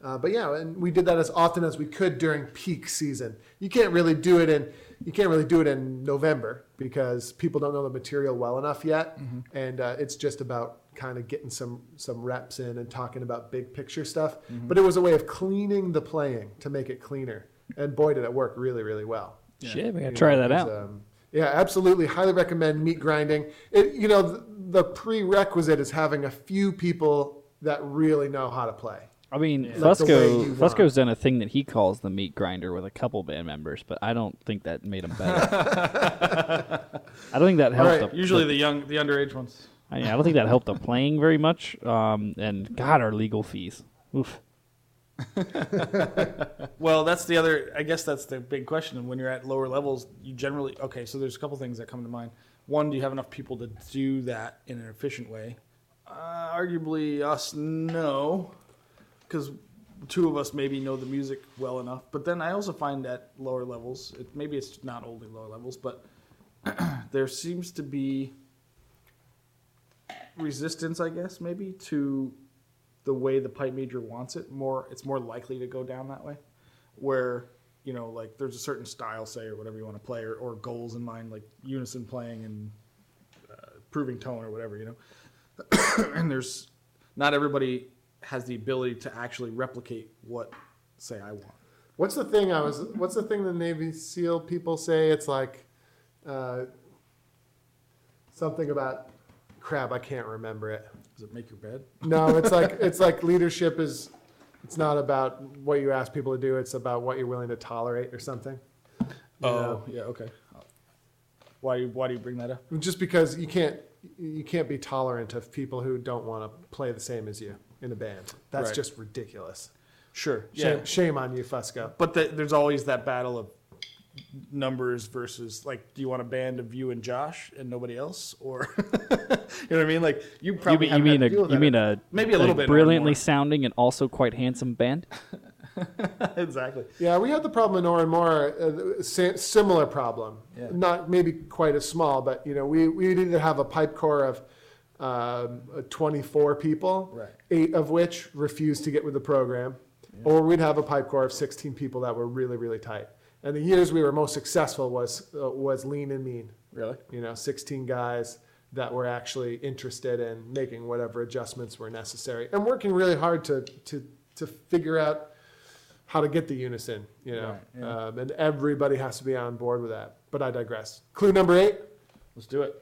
Uh, but yeah, and we did that as often as we could during peak season. You can't really do it in you can't really do it in November because people don't know the material well enough yet, and uh, it's just about kind of getting some some reps in and talking about big picture stuff. But it was a way of cleaning the playing to make it cleaner, and boy, did it work really, really well. Shit, we gotta You try know, that out. um, yeah, absolutely. Highly recommend meat grinding. It, you know, the, the prerequisite is having a few people that really know how to play. I mean, Like the way Fusco Fusco's done a thing that he calls the meat grinder with a couple band members, but I don't think that made him better. I don't think that helped. right. the- Usually the young, the underage ones. I, I don't think that helped the playing very much. Um, and God, our legal fees. Oof. Well, that's the other. I guess that's the big question. When you're at lower levels, you generally okay. So there's a couple things that come to mind. One, do you have enough people to do that in an efficient way? Uh, arguably, us no, because two of us maybe know the music well enough. But then I also find at lower levels, it, maybe it's not only lower levels, but there seems to be resistance, I guess, maybe to the way the pipe major wants it. More, it's more likely to go down that way, where you know, like there's a certain style, say, or whatever you want to play, or, or goals in mind, like unison playing and uh, proving tone or whatever, you know. and there's not everybody has the ability to actually replicate what, say, I want. What's the thing I was? What's the thing the Navy SEAL people say? It's like uh, something about crap. I can't remember it. Does it make your bed? No, it's like it's like leadership is. It's not about what you ask people to do. It's about what you're willing to tolerate or something. You oh, know? Oh, yeah, okay. Why, why do you bring that up? just because you can't you can't be tolerant of people who don't want to play the same as you in a band. That's Right. just ridiculous. Sure. Shame, Yeah. shame on you, Fusco. But the, there's always that battle of numbers versus like, do you want a band of you and Josh and nobody else, or you know what I mean? Like you You probably mean, you mean a to deal with you that. mean a Maybe a little bit brilliantly and sounding and also quite handsome band? exactly. Yeah, we had the problem in Oran Mor, uh, similar problem. Yeah. Not maybe quite as small, but you know, we we either have a pipe corps of um, uh, 24 people, Right. eight of which refused to get with the program, or we'd have a pipe corps of 16 people that were really really tight. And the years we were most successful was uh, was lean and mean. Really? you know, 16 guys that were actually interested in making whatever adjustments were necessary and working really hard to, to, to figure out how to get the unison, you know, Right, yeah. um, and everybody has to be on board with that. But I digress. Clue number eight. Let's do it.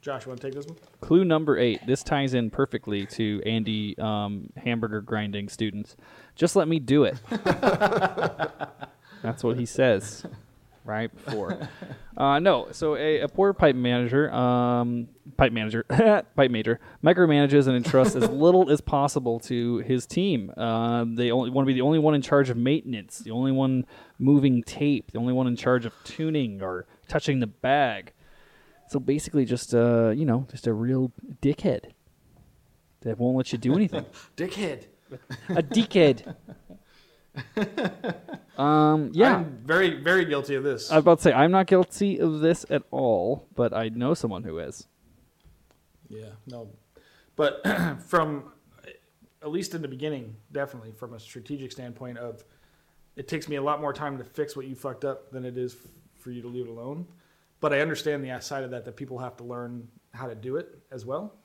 Josh, you want to take this one? Clue number eight. This ties in perfectly to Andy um, hamburger grinding students. Just let me do it. That's what he says. right before. uh, no, so a, a poor pipe manager, um, pipe manager, pipe major, micromanages and entrusts as little as possible to his team. Um, they only want to be the only one in charge of maintenance, the only one moving tape, the only one in charge of tuning or touching the bag. So basically, just uh, you know, just a real dickhead that won't let you do anything. Dickhead. a dickhead. um, yeah. I'm very, very guilty of this. I was about to say I'm not guilty of this at all, but I know someone who is. Yeah, no. But from at least in the beginning, definitely from a strategic standpoint of it takes me a lot more time to fix what you fucked up than it is f- for you to leave it alone. But I understand the side of that that people have to learn how to do it as well.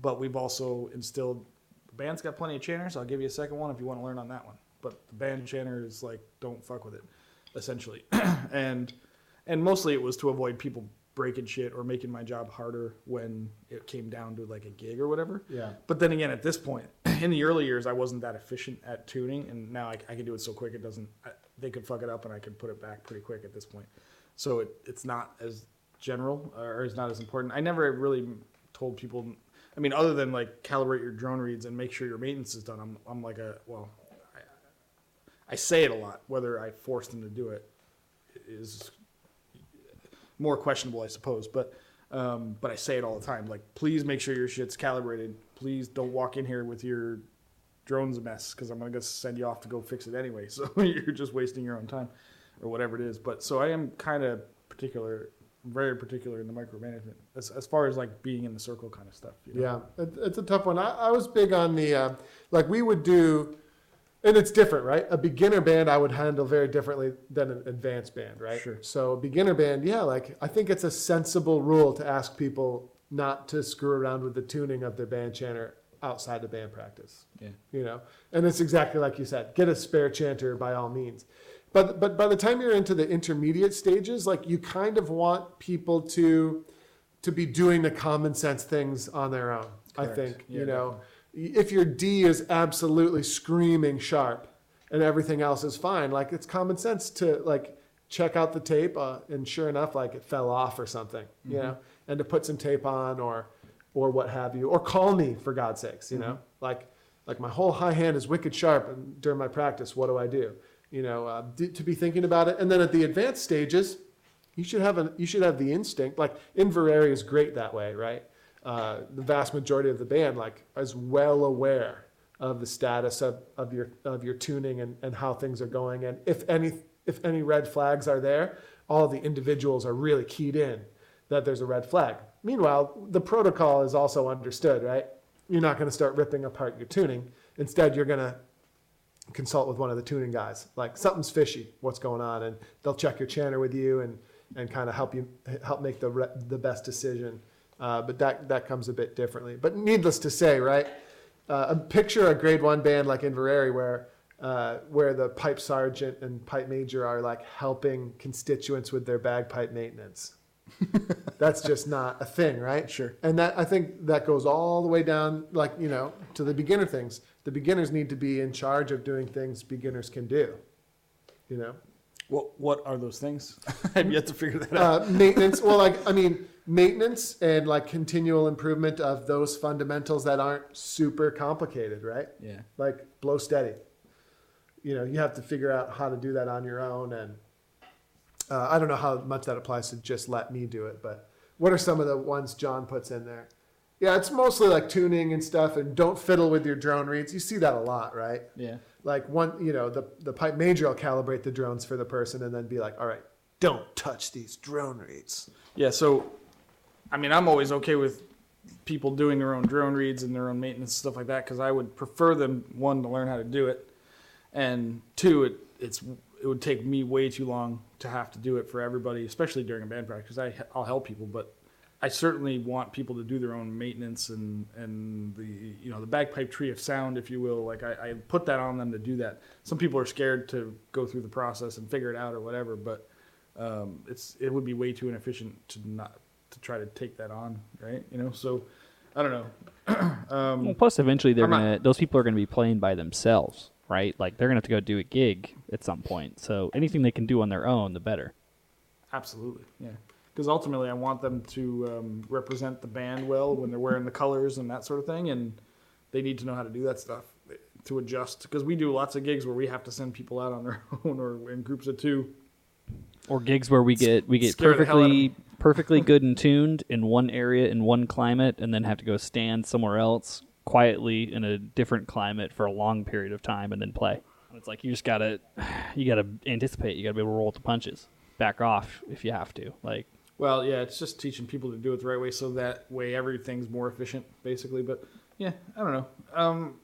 But we've also instilled the band's got plenty of channers. I'll give you a second one if you want to learn on that one. But the band channer is like don't fuck with it, essentially. and and mostly it was to avoid people breaking shit or making my job harder when it came down to like a gig or whatever. Yeah. But then again, at this point, in the early years, I wasn't that efficient at tuning, and now I, I can do it so quick it doesn't. I, they could fuck it up, and I could put it back pretty quick at this point. So it, it's not as general or it's not as important. I never really told people. I mean, other than like calibrate your drone reeds and make sure your maintenance is done. I'm I'm like a well, I, say it a lot. Whether I force them to do it is more questionable, I suppose. But um, but I say it all the time. Like, please make sure your shit's calibrated. Please don't walk in here with your drone's a mess because I'm gonna send you off to go fix it anyway. So you're just wasting your own time or whatever it is. But so I am kind of particular, very particular in the micromanagement as as far as like being in the circle kind of stuff. You know? Yeah, it, it's a tough one. I, I was big on the, uh, like we would do, and it's different, right? A beginner band I would handle very differently than an advanced band, right? Sure. So beginner band, yeah, like I think it's a sensible rule to ask people not to screw around with the tuning of their band chanter outside of band practice. Yeah. You know, and it's exactly like you said. Get a spare chanter by all means. But but by the time you're into the intermediate stages, like you kind of want people to to be doing the common sense things on their own. Correct. I think Yeah, you know, if your D is absolutely screaming sharp and everything else is fine, like it's common sense to like check out the tape, uh, and sure enough, like it fell off or something, you Mm-hmm. know, and to put some tape on or or what have you, or call me for God's sakes, you know, Mm-hmm. like like my whole high hand is wicked sharp and during my practice. What do I do? You know, uh, d- to be thinking about it, and then at the advanced stages, you should have an you should have the instinct. Like Inveraray is great that way, right? Uh, the vast majority of the band like is well aware of the status of, of your of your tuning and, and how things are going, and if any if any red flags are there, all the individuals are really keyed in that there's a red flag. Meanwhile, the protocol is also understood, right? You're not going to start ripping apart your tuning. Instead, you're going to consult with one of the tuning guys. Like something's fishy. What's going on? And they'll check your chanter with you and and kind of help you help make the re- the best decision. Uh, but that that comes a bit differently. But needless to say, right? Uh, a picture a grade one band like Inveraray where. Uh, where the pipe sergeant and pipe major are like helping constituents with their bagpipe maintenance. That's just not a thing, right? Sure. And that I think that goes all the way down, like you know, to the beginner things. The beginners need to be in charge of doing things beginners can do. You know, What what are those things? I've yet to figure that out. uh, maintenance. Well, like I mean, maintenance and like continual improvement of those fundamentals that aren't super complicated, right? Yeah. Like blow steady. You know, you have to figure out how to do that on your own, and uh, I don't know how much that applies to just let me do it. But what are some of the ones John puts in there? Yeah, it's mostly like tuning and stuff, and don't fiddle with your drone reeds. You see that a lot, right? Yeah. like one you know the the pipe major will calibrate the drones for the person and then be like all right don't touch these drone reeds Yeah, so I mean, I'm always okay with people doing their own drone reeds and their own maintenance and stuff like that because I would prefer them one to learn how to do it, and two, it it's it would take me way too long to have to do it for everybody, especially during a band practice. I I'll help people, but I certainly want people to do their own maintenance and and the you know the bagpipe tree of sound, if you will. Like I, I put that on them to do that. Some people are scared to go through the process and figure it out or whatever, but um, it's it would be way too inefficient to not to try to take that on, right? You know, so I don't know. um, Well, plus, eventually, they're I'm not- gonna those people are gonna be playing by themselves, right? Like they're gonna have to go do a gig at some point. So anything they can do on their own, the better. Absolutely, yeah. Because ultimately, I want them to um, represent the band well when they're wearing the colors and that sort of thing, and they need to know how to do that stuff to adjust. Because we do lots of gigs where we have to send people out on their own or in groups of two. Or gigs where we get we get Scare the hell out of perfectly perfectly good and tuned in one area in one climate, and then have to go stand somewhere else quietly in a different climate for a long period of time, and then play. It's like you just gotta you gotta anticipate. You gotta be able to roll with the punches. Back off if you have to. Like Well, yeah, it's just teaching people to do it the right way, so that way everything's more efficient, basically. But yeah, I don't know. Um,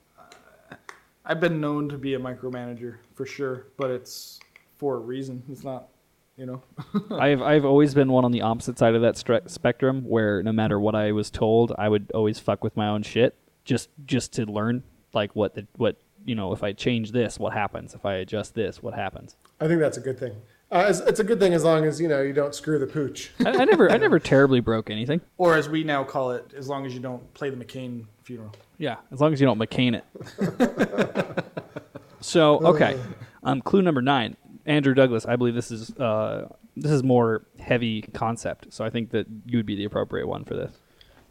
I've been known to be a micromanager for sure, but it's for a reason. It's not, you know. I've I've always been one on the opposite side of that stre- spectrum, where no matter what I was told, I would always fuck with my own shit just just to learn like what the what you know if I change this, what happens? If I adjust this, what happens? I think that's a good thing. Uh, it's, it's a good thing as long as you know you don't screw the pooch. I, I never I never terribly broke anything. Or as we now call it, as long as you don't play the McCain funeral. Yeah, as long as you don't McCain it. so okay, um, clue number nine, Andrew Douglas. I believe this is uh, this is more heavy concept, so I think that you would be the appropriate one for this.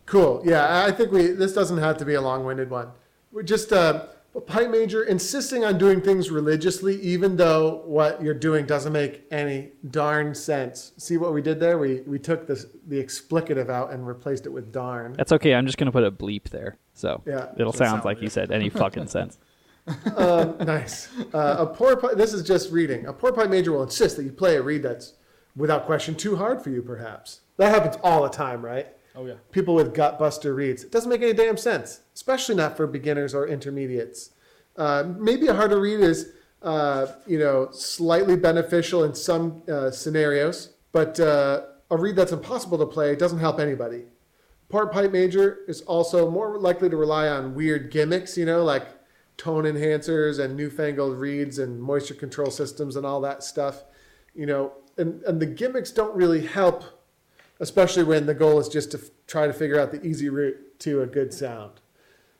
Cool. Yeah, I think we. This doesn't have to be a long-winded one. We're just uh, a pipe major insisting on doing things religiously, even though what you're doing doesn't make any darn sense. See what we did there? We we took this the explicative out and replaced it with darn. That's okay. I'm just gonna put a bleep there, so Yeah. it'll sound like like you said any fucking sense. Um, nice. Uh, a poor pipe, this is just reading. A poor pipe major will insist that you play a reed that's, without question, too hard for you. Perhaps that happens all the time, right? Oh yeah. People with gutbuster reeds. It doesn't make any damn sense, especially not for beginners or intermediates. Uh, maybe a harder reed is, uh, you know, slightly beneficial in some uh, scenarios, but uh, a reed that's impossible to play doesn't help anybody. Part pipe major is also more likely to rely on weird gimmicks, you know, like tone enhancers and newfangled reeds and moisture control systems and all that stuff, you know, and, and the gimmicks don't really help, especially when the goal is just to f- try to figure out the easy route to a good sound.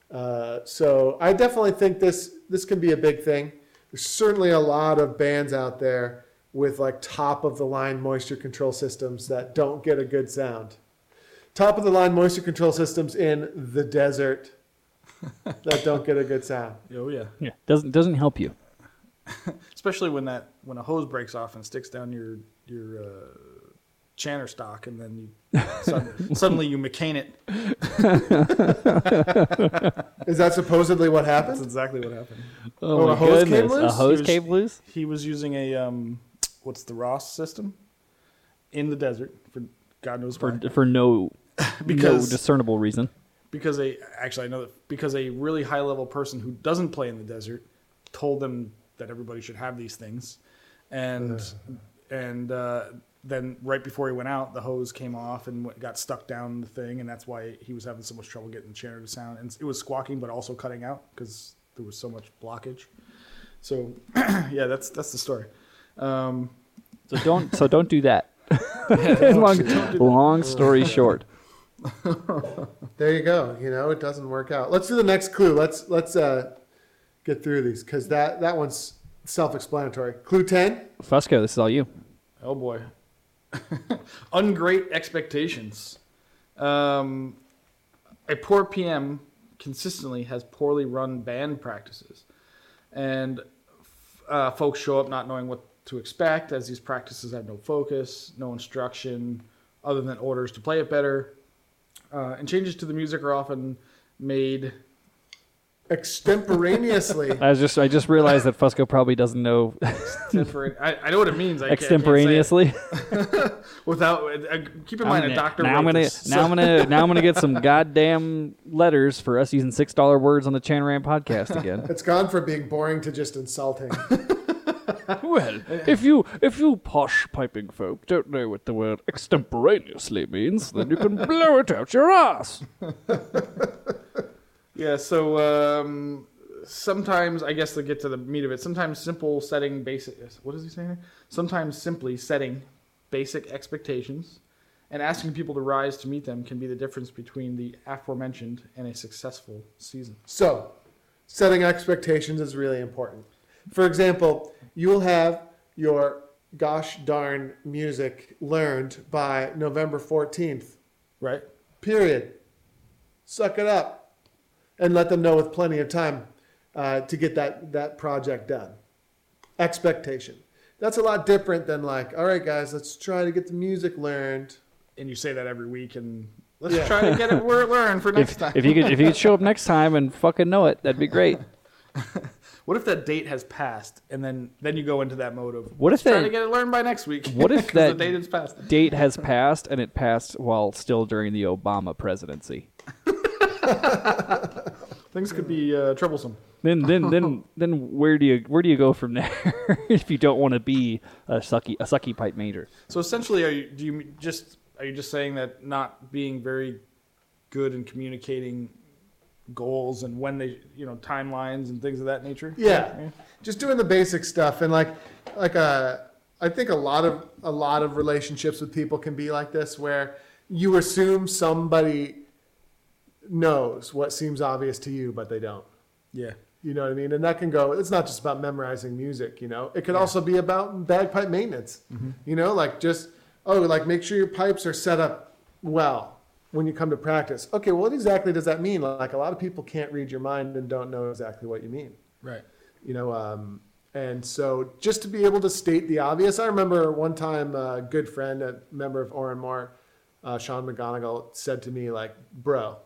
Uh, so I definitely think this this can be a big thing. There's certainly a lot of bands out there with like top of the line moisture control systems that don't get a good sound. Top of the line moisture control systems in the desert that don't get a good sound. Oh yeah. Yeah, doesn't doesn't help you. Especially when that when a hose breaks off and sticks down your your uh, chanter stock, and then you suddenly, suddenly you McCain it. Is that supposedly what happened? That's exactly what happened. Oh, Oh, my a hose came goodness, loose? a hose He was- came loose. He was using a um, what's the Ross system in the desert for God knows for why. for no no Because- discernible reason. Because a actually I know that because a really high level person who doesn't play in the desert told them that everybody should have these things, and and uh, then right before he went out, the hose came off and went- got stuck down the thing, and that's why he was having so much trouble getting the chanter to sound, and it was squawking but also cutting out because there was so much blockage. So yeah, that's that's the story. Um, So don't so don't do that. long, long story short. There you go. You know, it doesn't work out. Let's do the next clue. Let's let's uh, get through these because that that one's self-explanatory. Clue ten. Fusco, this is all you. Oh boy. Ungreat expectations. Um, a poor PM consistently has poorly run band practices. And uh, folks show up not knowing what to expect as these practices have no focus, no instruction other than orders to play it better. Uh, and changes to the music are often made Extemporaneously. I was just I just realized that Fusco probably doesn't know tempor- I, I know what it means. I can't- I can't say it. extemporaneously. Without uh, keep in mind, a doctor. now I'm gonna this, now I'm gonna now I'm gonna get some goddamn letters for us using six dollar words on the Chanarant podcast again. it's gone from being boring to just insulting. Well, if you if you posh piping folk don't know what the word extemporaneously means, then you can blow it out your ass. Yeah, so um, sometimes I guess to get to the meat of it, sometimes simple setting basic. What is he saying? Sometimes simply setting basic expectations and asking people to rise to meet them can be the difference between the aforementioned and a successful season. So, setting expectations is really important. For example, you will have your gosh darn music learned by November 14th. Right. Period. Suck it up and let them know with plenty of time uh, to get that, that project done. Expectation. That's a lot different than like, all right, guys, let's try to get the music learned. And you say that every week, and let's Yeah. try to get it learned for next If, time. if you could if you could show up next time and fucking know it, that'd be great. What if that date has passed, and then then you go into that mode of What if let's try to get it learned by next week? What if that- the date has passed? Date has passed and it passed while still during the Obama presidency. Things could be uh, troublesome. Then then then then where do you where do you go from there if you don't want to be a sucky a sucky pipe major? So essentially, are you do you just are you just saying that not being very good in communicating goals and when they you know timelines and things of that nature? Yeah, just doing the basic stuff and like like uh, I think a lot of a lot of relationships with people can be like this where you assume somebody knows what seems obvious to you but they don't. Yeah. You know what I mean? And that can go. It's not just about memorizing music. You know, it could also be about bagpipe maintenance. You know, like just oh, like make sure your pipes are set up well when you come to practice. Okay, what exactly does that mean? Like a lot of people can't read your mind and don't know exactly what you mean Right. you know um, and so just to be able to state the obvious i remember one time a good friend a member of Oran Mor uh, sean mcgonagall said to me like bro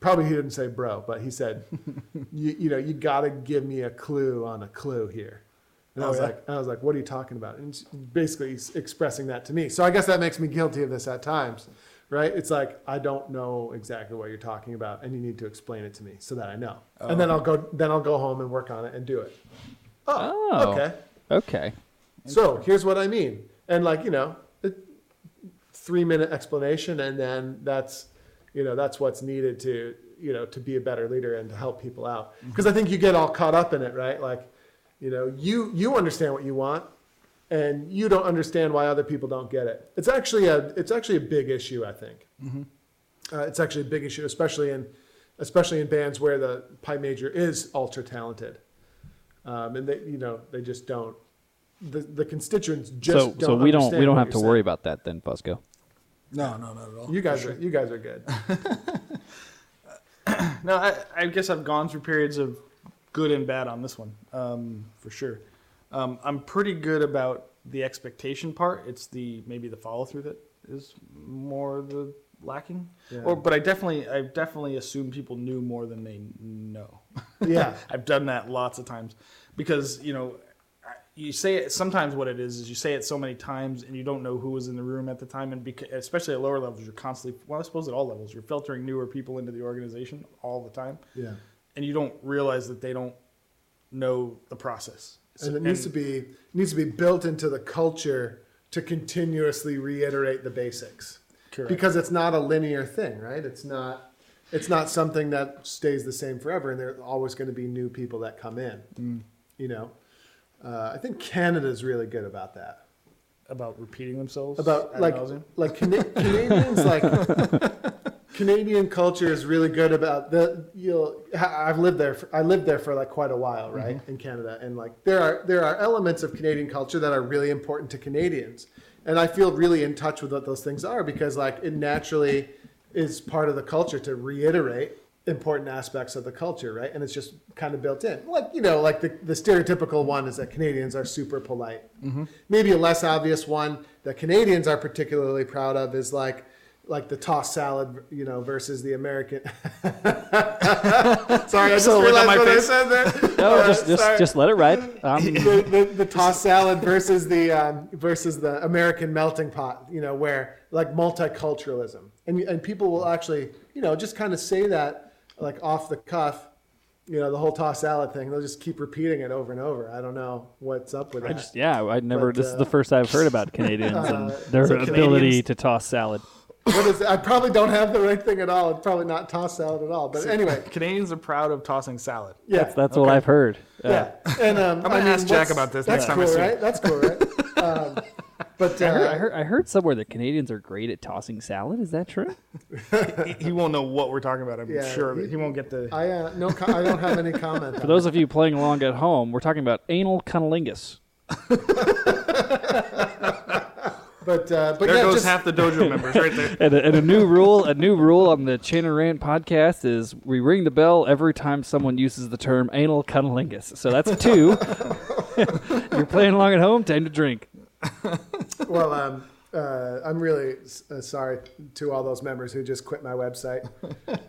probably he didn't say bro but he said you, you know you got to give me a clue on a clue here and i Oh, was yeah? like i was like what are you talking about and basically he's expressing that to me so i guess that makes me guilty of this at times right? It's like i don't know exactly what you're talking about and you need to explain it to me so that i know. Oh. and then i'll go then i'll go home and work on it and do it. Oh, Oh. okay. Okay. so here's what i mean. And like you know a three minute explanation and then that's you know that's what's needed to you know to be a better leader and to help people out. Mm-hmm. Because i think you get all caught up in it right? Like you know you you understand what you want and you don't understand why other people don't get it. It's actually a it's actually a big issue i think. Uh, it's actually a big issue especially in especially in bands where the pipe major is ultra talented. Um, and they you know they just don't the, the constituents just so don't so we don't we don't have to you're worry about that then, Fusco. No, no, not at all. you guys are you guys are good. No, I, I guess I've gone through periods of good and bad on this one, um, for sure. Um, I'm pretty good about the expectation part. It's the maybe the follow through that is more the lacking. Yeah. Or, but I definitely, I definitely assume people knew more than they know. yeah I've done that lots of times because you know you say it sometimes what it is is you say it so many times and you don't know who was in the room at the time and beca- especially at lower levels you're constantly well I suppose at all levels you're filtering newer people into the organization all the time yeah and you don't realize that they don't know the process and it needs to be needs to be built into the culture to continuously reiterate the basics. Correct. because it's not a linear thing right? It's not it's not something that stays the same forever and there's always going to be new people that come in Mm. you know? Uh, i think canada's really good about that. About repeating themselves about like like Cana- Canadians like Canadian culture is really good about the you'll I've lived there for, I lived there for like quite a while right mm-hmm. in Canada. And like there are there are elements of Canadian culture that are really important to Canadians. And I feel really in touch with what those things are because like it naturally is part of the culture to reiterate important aspects of the culture right? And it's just kind of built in. Like you know like the, the stereotypical one is that Canadians are super polite. Mm-hmm. Maybe a less obvious one that Canadians are particularly proud of is like like the tossed salad, you know, versus the American. Sorry, I just So realized what I said there. No, Uh, just just just let it ride. Um, the, the, the tossed salad versus the um, versus the American melting pot, you know, where like multiculturalism, and and people will actually, you know, just kind of say that like off the cuff, you know, the whole tossed salad thing. They'll just keep repeating it over and over. I don't know what's up with I that. just yeah, I never. But, this is uh, the first I've heard about Canadians and uh, their so ability Canadians- to toss salad. What is? I probably don't have the right thing at all. It's probably not tossed salad at all. But anyway, Canadians are proud of tossing salad yeah, That's that's what I've heard. Uh, Yeah, and um, gonna I mean, ask Jack about this That's next time I cool, see him. right? That's cool, right? um, but I, heard, uh, I heard I heard somewhere that Canadians are great at tossing salad. Is that true? he, he won't know what we're talking about I'm Yeah, sure of he- it. he won't get the I uh, no, co- I don't have any comment. For those of you playing along at home, we're talking about anal cunnilingus. But uh, but There yeah, goes just, half the dojo members right there. And a, and a new rule, a new rule on the Chanarant podcast is we ring the bell every time someone uses the term anal cunnilingus. So that's two. You're playing along at home. Time to drink. well, um, uh, I'm really uh, sorry to all those members who just quit my website.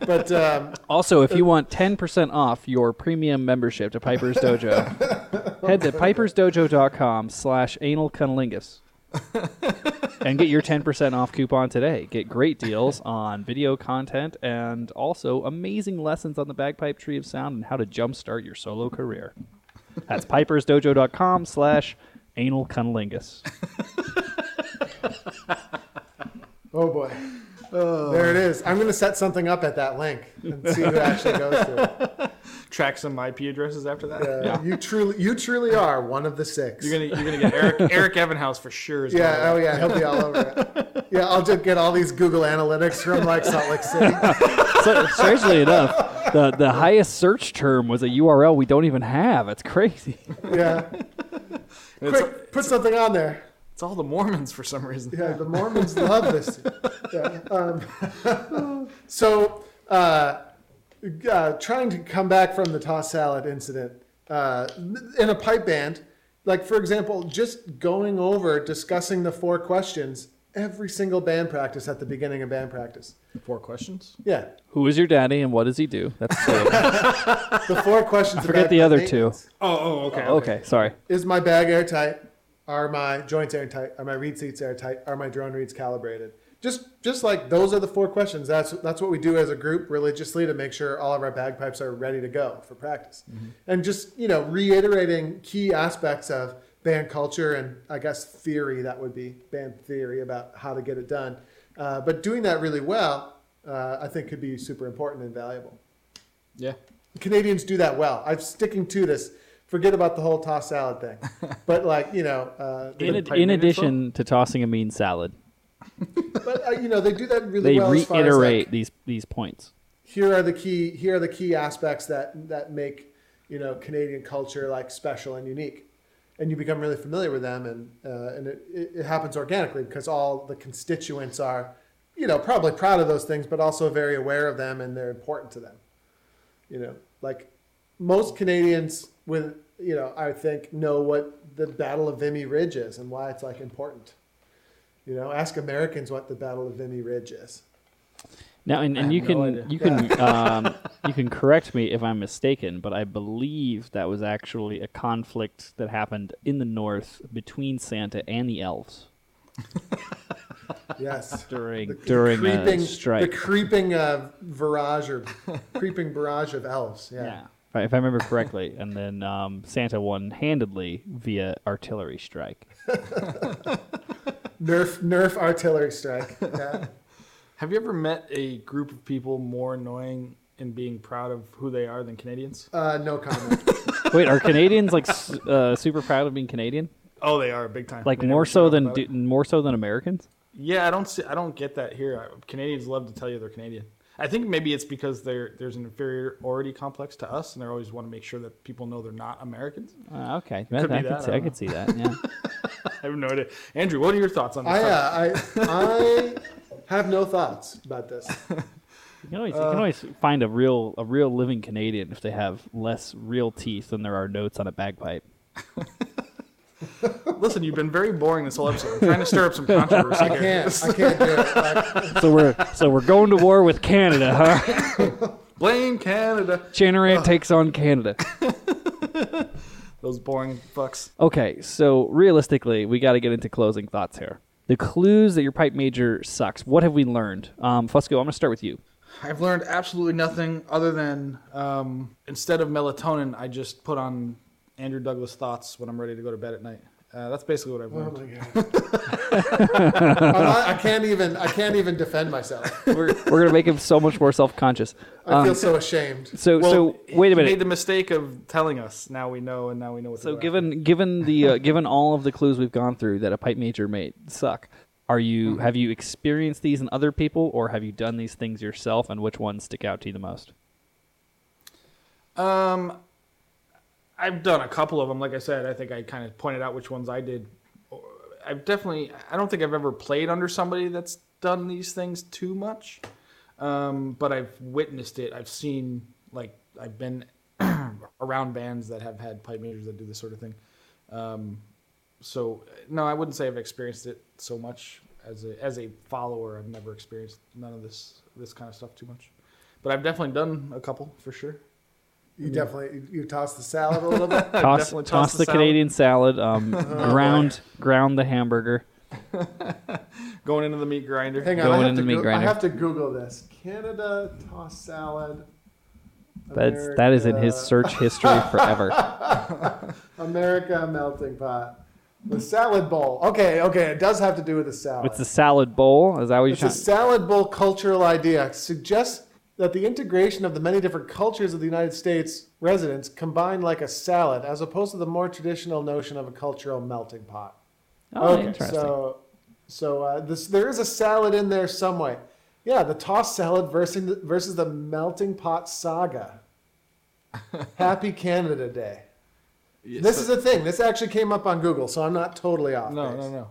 But um, Also, if you want 10% off your premium membership to Piper's Dojo, head to pipersdojo.com slash anal cunnilingus and get your 10% off coupon today. Get great deals on video content and also amazing lessons on the bagpipe tree of sound and how to jumpstart your solo career. That's pipersdojo.com slash anal cunnilingus. oh boy, there it is. I'm going to set something up at that link and see who actually goes to it. Track some IP addresses after that. Uh, You truly, you truly are one of the 6 You're gonna you're gonna get Eric Eric Evanhouse for sure. is yeah. Oh yeah. He'll be all over it. Yeah. I'll just get all these Google Analytics from like Salt Lake City. So, strangely enough, the, the highest search term was a URL we don't even have. It's crazy. Yeah. And it's, Quick, put something on there. It's all the Mormons for some reason. Yeah, the Mormons love this. Yeah, um, so, uh, uh, trying to come back from the toss salad incident uh, in a pipe band, like for example, just going over discussing the four questions every single band practice at the beginning of band practice. Four questions. Yeah, Who is your daddy and what does he do? That's the four questions. forget about the other two. maintenance. Oh, oh, okay. okay, sorry. Is my bag airtight? Are my joints airtight? Are my reed seats airtight? Are my drone reeds calibrated? Just, just like those are the four questions. That's that's what we do as a group religiously to make sure all of our bagpipes are ready to go for practice, and just you know reiterating key aspects of band culture and I guess theory that would be band theory about how to get it done. Uh, but doing that really well, uh, I think could be super important and valuable. Yeah. Canadians do that well. I'm sticking to this. Forget about the whole toss salad thing. But like you know, uh, In, the ad- in maintenance addition to tossing a mean salad, but uh, you know they do that really they well. as far as, reiterate like, these these points. here are the key. Here are the key aspects that that make you know Canadian culture like special and unique, and you become really familiar with them, and uh, and it, it, it happens organically because all the constituents are, you know, probably proud of those things, but also very aware of them and they're important to them. You know, like most Canadians with you know, I think know what the Battle of Vimy Ridge is and why it's like important. You know, ask Americans what the Battle of Vimy Ridge is. Now, and, and you no can idea. you can um, you can correct me if I'm mistaken, but I believe that was actually a conflict that happened in the north between Santa and the elves Yes. during The during creeping, a strike. The creeping uh, barrage or creeping barrage of elves. Yeah. yeah, if I, remember correctly, and then um, Santa won handedly via artillery strike. Nerf Nerf artillery strike. Yeah. Have you ever met a group of people more annoying in being proud of who they are than Canadians? Uh, no comment. Wait, are Canadians like s- uh, super proud of being Canadian? Oh, they are big time. Like They more never so shut up than about it. do, more so than Americans? Yeah, I don't see. I don't get that here. I- Canadians love to tell you they're Canadian. I think maybe it's because they're, there's an inferiority complex to us, and they always want to make sure that people know they're not Americans. Uh, okay, Could I, that, could see, I I could see that. Yeah. I have no idea. Andrew, what are your thoughts on this? I, uh, I I have no thoughts about this. You can always, you Uh, can always find a real a real living Canadian if they have less real teeth than there are notes on a bagpipe. Listen, you've been very boring this whole episode. I'm trying to stir up some controversy I here. can't. I can't do it. Like, So we're so we're going to war with Canada, huh? Blame Canada. Chanarant takes on Canada. Those boring fucks. Okay, so realistically, we got to get into closing thoughts here. The clues that your pipe major sucks. What have we learned? Um, Fusco, I'm going to start with you. I've learned absolutely nothing other than um, instead of melatonin, I just put on Andrew Douglas thoughts when I'm ready to go to bed at night. Uh, that's basically what I've oh learned. my god. I'm not, I can't even. I can't even defend myself. We're, we're going to make him so much more self conscious. I feel so ashamed. So Well, so wait a he minute. made the mistake of telling us. Now we know, and now we know what. to So go given given the uh, given all of the clues we've gone through that a pipe major may suck, are you have you experienced these in other people or have you done these things yourself and which ones stick out to you the most? Um, I've done a couple of them. Like I said, I think I kind of pointed out which ones I did. I've definitely. I don't think I've ever played under somebody that's done these things too much, um, but I've witnessed it. I've seen like I've been around bands that have had pipe majors that do this sort of thing. Um, so no, I wouldn't say I've experienced it so much as a as a follower. I've never experienced none of this this kind of stuff too much, but I've definitely done a couple for sure. You definitely you toss the salad a little bit. Toss, toss, toss the, the salad. Canadian salad. Um, ground ground the hamburger. Going into the meat grinder. Hang on, Going I have, in to the meat go- I have to Google this. Canada toss salad. That's that is in his search history forever. America melting pot. The salad bowl. Okay, okay, it does have to do with the salad. It's a salad bowl. Is that what you're It's a trying? salad bowl cultural idea. Suggests that the integration of the many different cultures of the United States residents combined like a salad, as opposed to the more traditional notion of a cultural melting pot. Oh, okay, interesting. so so uh, this there is a salad in there some way. Yeah, the tossed salad versus the, versus the melting pot saga. Happy Canada Day. This is a thing. This actually came up on Google, so I'm not totally off. no, base. no,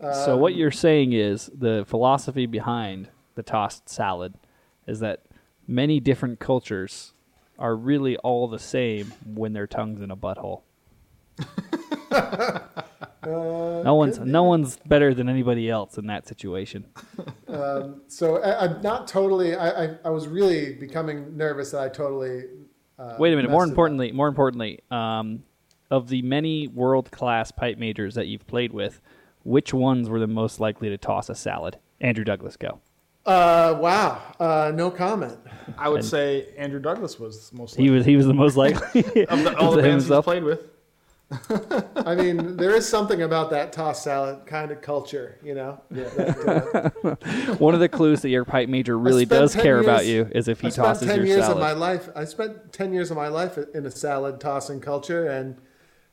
no. so what you're saying is the philosophy behind the tossed salad is that many different cultures are really all the same when their tongues in a butthole. Uh, No one's no one's better than anybody else in that situation. So I, I'm not totally. I, I, I was really becoming nervous that I totally. Uh, Wait a minute. More importantly, more importantly, um, of the many world class pipe majors that you've played with, which ones were the most likely to toss a salad? Andrew Douglas, go. Uh, wow. Uh, no comment. I would say Andrew Douglas was most He likely. was he was the most likely of the, all to the bands he's himself. played with. I mean, there is something about that toss salad kind of culture, you know. That, uh, One of the clues that your pipe major really spent does 10 care about years- you is if he I spent tosses ten your years salad. of my life. I spent ten years of my life in a salad tossing culture, and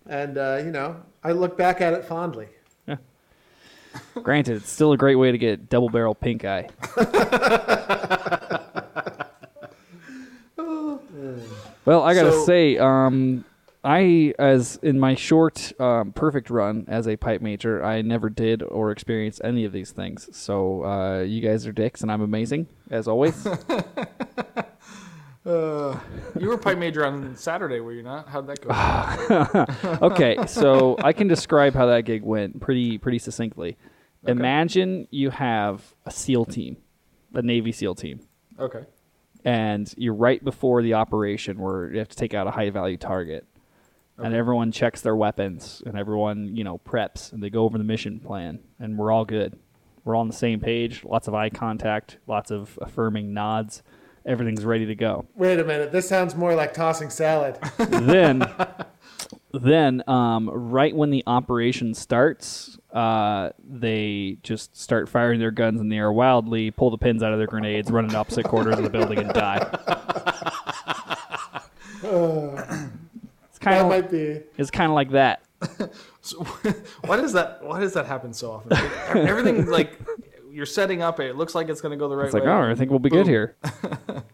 and uh, you know, I look back at it fondly. Granted, it's still a great way to get double barrel pink eye. well, I gotta So- say, um, I as in my short um, perfect run as a pipe major, I never did or experienced any of these things. So uh, you guys are dicks, and I'm amazing as always. Uh, you were pipe major on Saturday, were you not? How'd that go? okay, so I can describe how that gig went pretty pretty succinctly. Imagine you have a SEAL team, a Navy SEAL team, okay. and you're right before the operation where you have to take out a high value target. And everyone checks their weapons and everyone, you know, preps and they go over the mission plan and we're all good. We're all on the same page, lots of eye contact, lots of affirming nods. Everything's ready to go. Wait a minute. This sounds more like tossing salad. then then um, right when the operation starts uh, they just start firing their guns in the air wildly pull the pins out of their grenades run in opposite quarters of the building and die it's kind of might be. it's kind of like that So why does that? Why does that happen so often? Everything like you're setting up. It looks like it's going to go the right way. it's like oh i think we'll be good here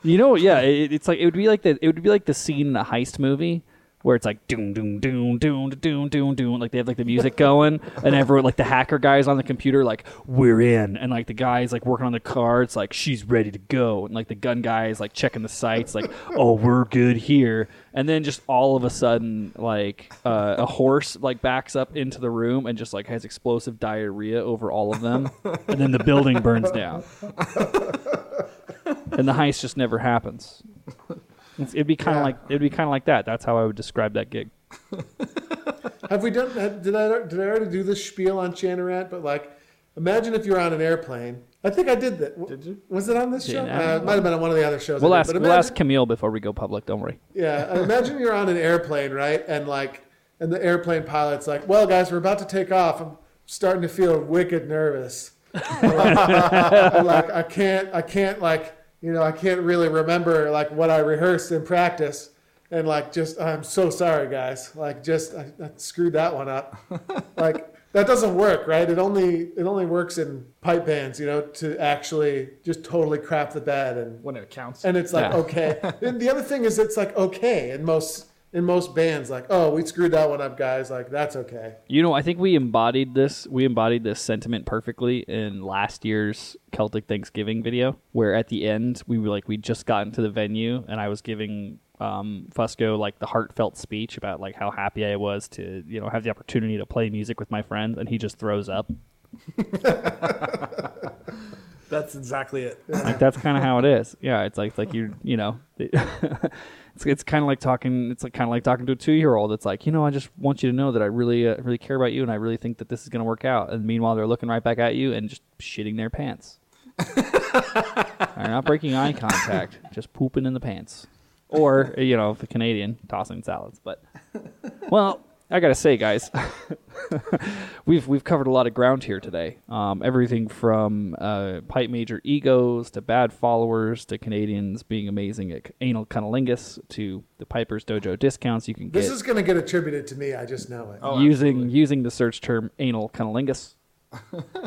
you know yeah it, it's like it would be like the it would be like the scene in a heist movie where it's like doom doom doom doom doom doom doom like they have like the music going and everyone like the hacker guys on the computer like we're in. And like the guys like working on the cards like she's ready to go. And like the gun guy is like checking the sights like oh we're good here. And then just all of a sudden like uh, a horse like backs up into the room and just like has explosive diarrhea over all of them. And then the building burns down and the heist just never happens It's- It'd be kind of Yeah. like it'd be kind of like that. That's how I would describe that gig. Have we done? have- Did I did I already do this spiel on Chanarant? But like, imagine if you're on an airplane. I think I did that. Did you? Was it on this show? Yeah. Uh, it might have been on one of the other shows. We'll did, ask but we'll ask Camille before we go public. Don't worry. Yeah, and imagine you're on an airplane, right? And like, and the airplane pilot's like, "Well, guys, we're about to take off. I'm starting to feel wicked nervous. I'm like, I can't, I can't, like, you know, I can't really remember like what I rehearsed in practice, and like, just, I'm so sorry, guys. Like, just, I, I screwed that one up. like." That doesn't work, right? It only it only works in pipe bands, you know, to actually just totally crap the bed and When it counts. and it's like Yeah. okay. and the other thing is, it's like okay in most in most bands, like, oh, we screwed that one up, guys. Like, that's okay. You know, I think we embodied this. We embodied this sentiment perfectly in last year's Celtic Thanksgiving video, where at the end we were like, we just got into the venue, and I was giving um, Fusco like the heartfelt speech about like how happy I was to you know have the opportunity to play music with my friends, and he just throws up. That's exactly it. Like that's kind of how it is. Yeah, it's like it's like you you know. It's, it's kind of like talking. It's like kind of like talking to a two year old. It's like you know, I just want you to know that I really, uh, really care about you, and I really think that this is going to work out. And meanwhile, they're looking right back at you and just shitting their pants. they're not breaking eye contact, just pooping in the pants, or you know, the Canadian tossing salads. But well, I gotta say, guys, we've we've covered a lot of ground here today. Um, everything from uh, pipe major egos to bad followers to Canadians being amazing at anal cunnilingus to the Piper's Dojo discounts you can get. This is going to get attributed to me. I just know it. Oh, using absolutely. using the search term anal cunnilingus.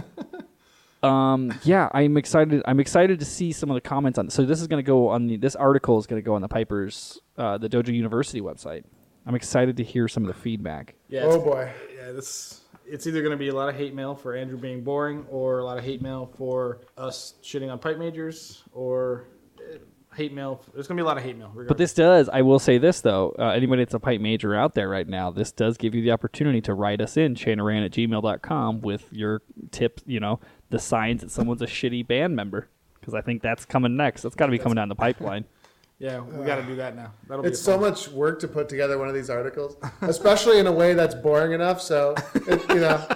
um, yeah, I'm excited. I'm excited to see some of the comments on. So this is going to go on the. This article is going to go on the Piper's, uh, the Dojo University website. I'm excited to hear some of the feedback. Yeah, oh boy. yeah. This it's either going to be a lot of hate mail for Andrew being boring, or a lot of hate mail for us shitting on pipe majors, or uh, hate mail. There's going to be a lot of hate mail. But this does, I will say this though, uh, anybody that's a pipe major out there right now, this does give you the opportunity to write us in, chanarant at gmail.com with your tip, you know, the signs that someone's a shitty band member. Because I think that's coming next. That's got to be coming down the pipipeline. yeah, we got to do that now. That'll It's a so much work to put together one of these articles, especially in a way that's boring enough. So, it, you know.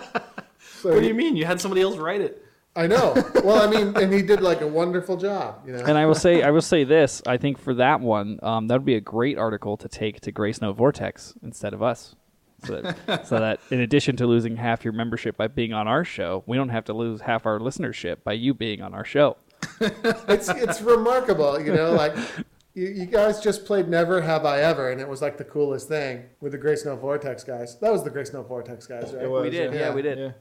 So What do you mean? You had somebody else write it? I know. Well, I mean, and he did like a wonderful job. You know. And I will say, I will say this. I think for that one, um, that would be a great article to take to Grace No Vortex instead of us. So that, so that in addition to losing half your membership by being on our show, we don't have to lose half our listenership by you being on our show. it's it's remarkable, you know, like you, you guys just played Never Have I Ever, and it was like the coolest thing with the Grace No Vortex guys. That was the Grace No Vortex guys, right? Was, we did, yeah, we did. Yeah.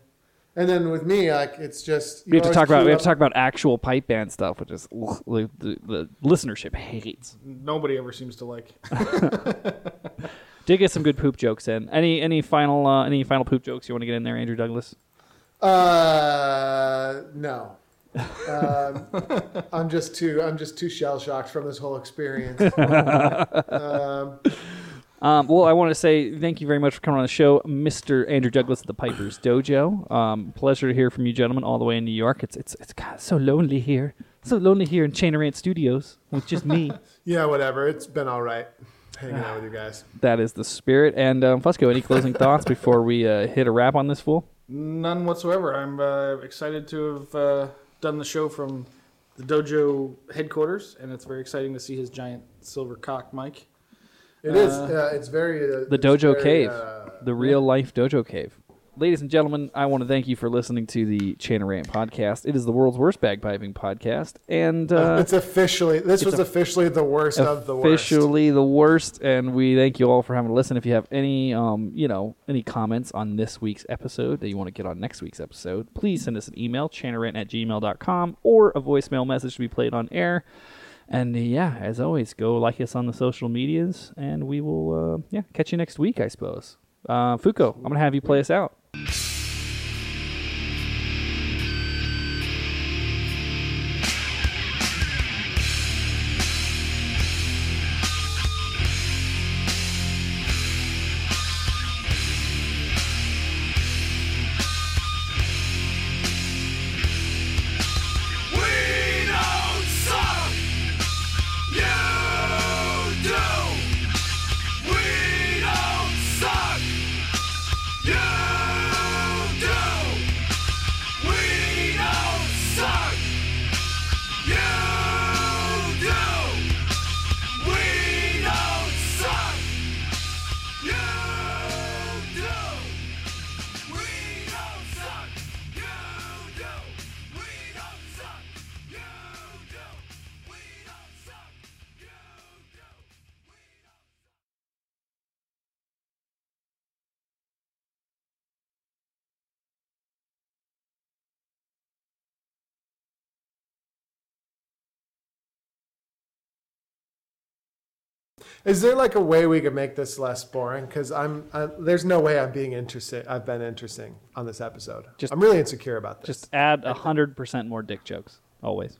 And then with me, like it's just you We have to talk about queue we have to talk about actual pipe band stuff, which is ugh, the, the, the listenership hates. Nobody ever seems to like. Did get some good poop jokes in. Any any final uh, any final poop jokes you want to get in there, Andrew Douglas? Uh, no. Um, I'm just too I'm just too shell shocked from this whole experience. um, Um, well, I want to say thank you very much for coming on the show, Mr. Andrew Douglas at the Piper's Dojo. Um, pleasure to hear from you, gentlemen, all the way in New York. It's it's it's God, so lonely here, so lonely here in Chanarant Studios with just me. yeah, whatever. It's been all right hanging out with you guys. that is the spirit. And um, Fusco, any closing thoughts before we uh, hit a wrap on this fool? None whatsoever. I'm uh, excited to have uh, done the show from the dojo headquarters, and it's very exciting to see his giant silver cock mic. It is. Uh, it's very. Uh, The it's Dojo very, Cave, uh, the real life Dojo Cave. Ladies and gentlemen, I want to thank you for listening to the Chanarant podcast. It is the world's worst bagpiping podcast, and uh, it's officially. This was a- officially the worst of the worst. officially the worst and we thank you all for having to listen if you have any um you know any comments on this week's episode that you want to get on next week's episode please send us an email chanarant at gmail.com or a voicemail message to be played on air and uh, yeah as always go like us on the social medias and we will uh, yeah catch you next week i suppose uh Fusco i'm gonna have you play us out We Is there like a way we could make this less boring? Because I'm, I, there's no way I'm being interested. I've been interesting on this episode. Just- I'm really insecure about this. Just add a hundred percent more dick jokes always.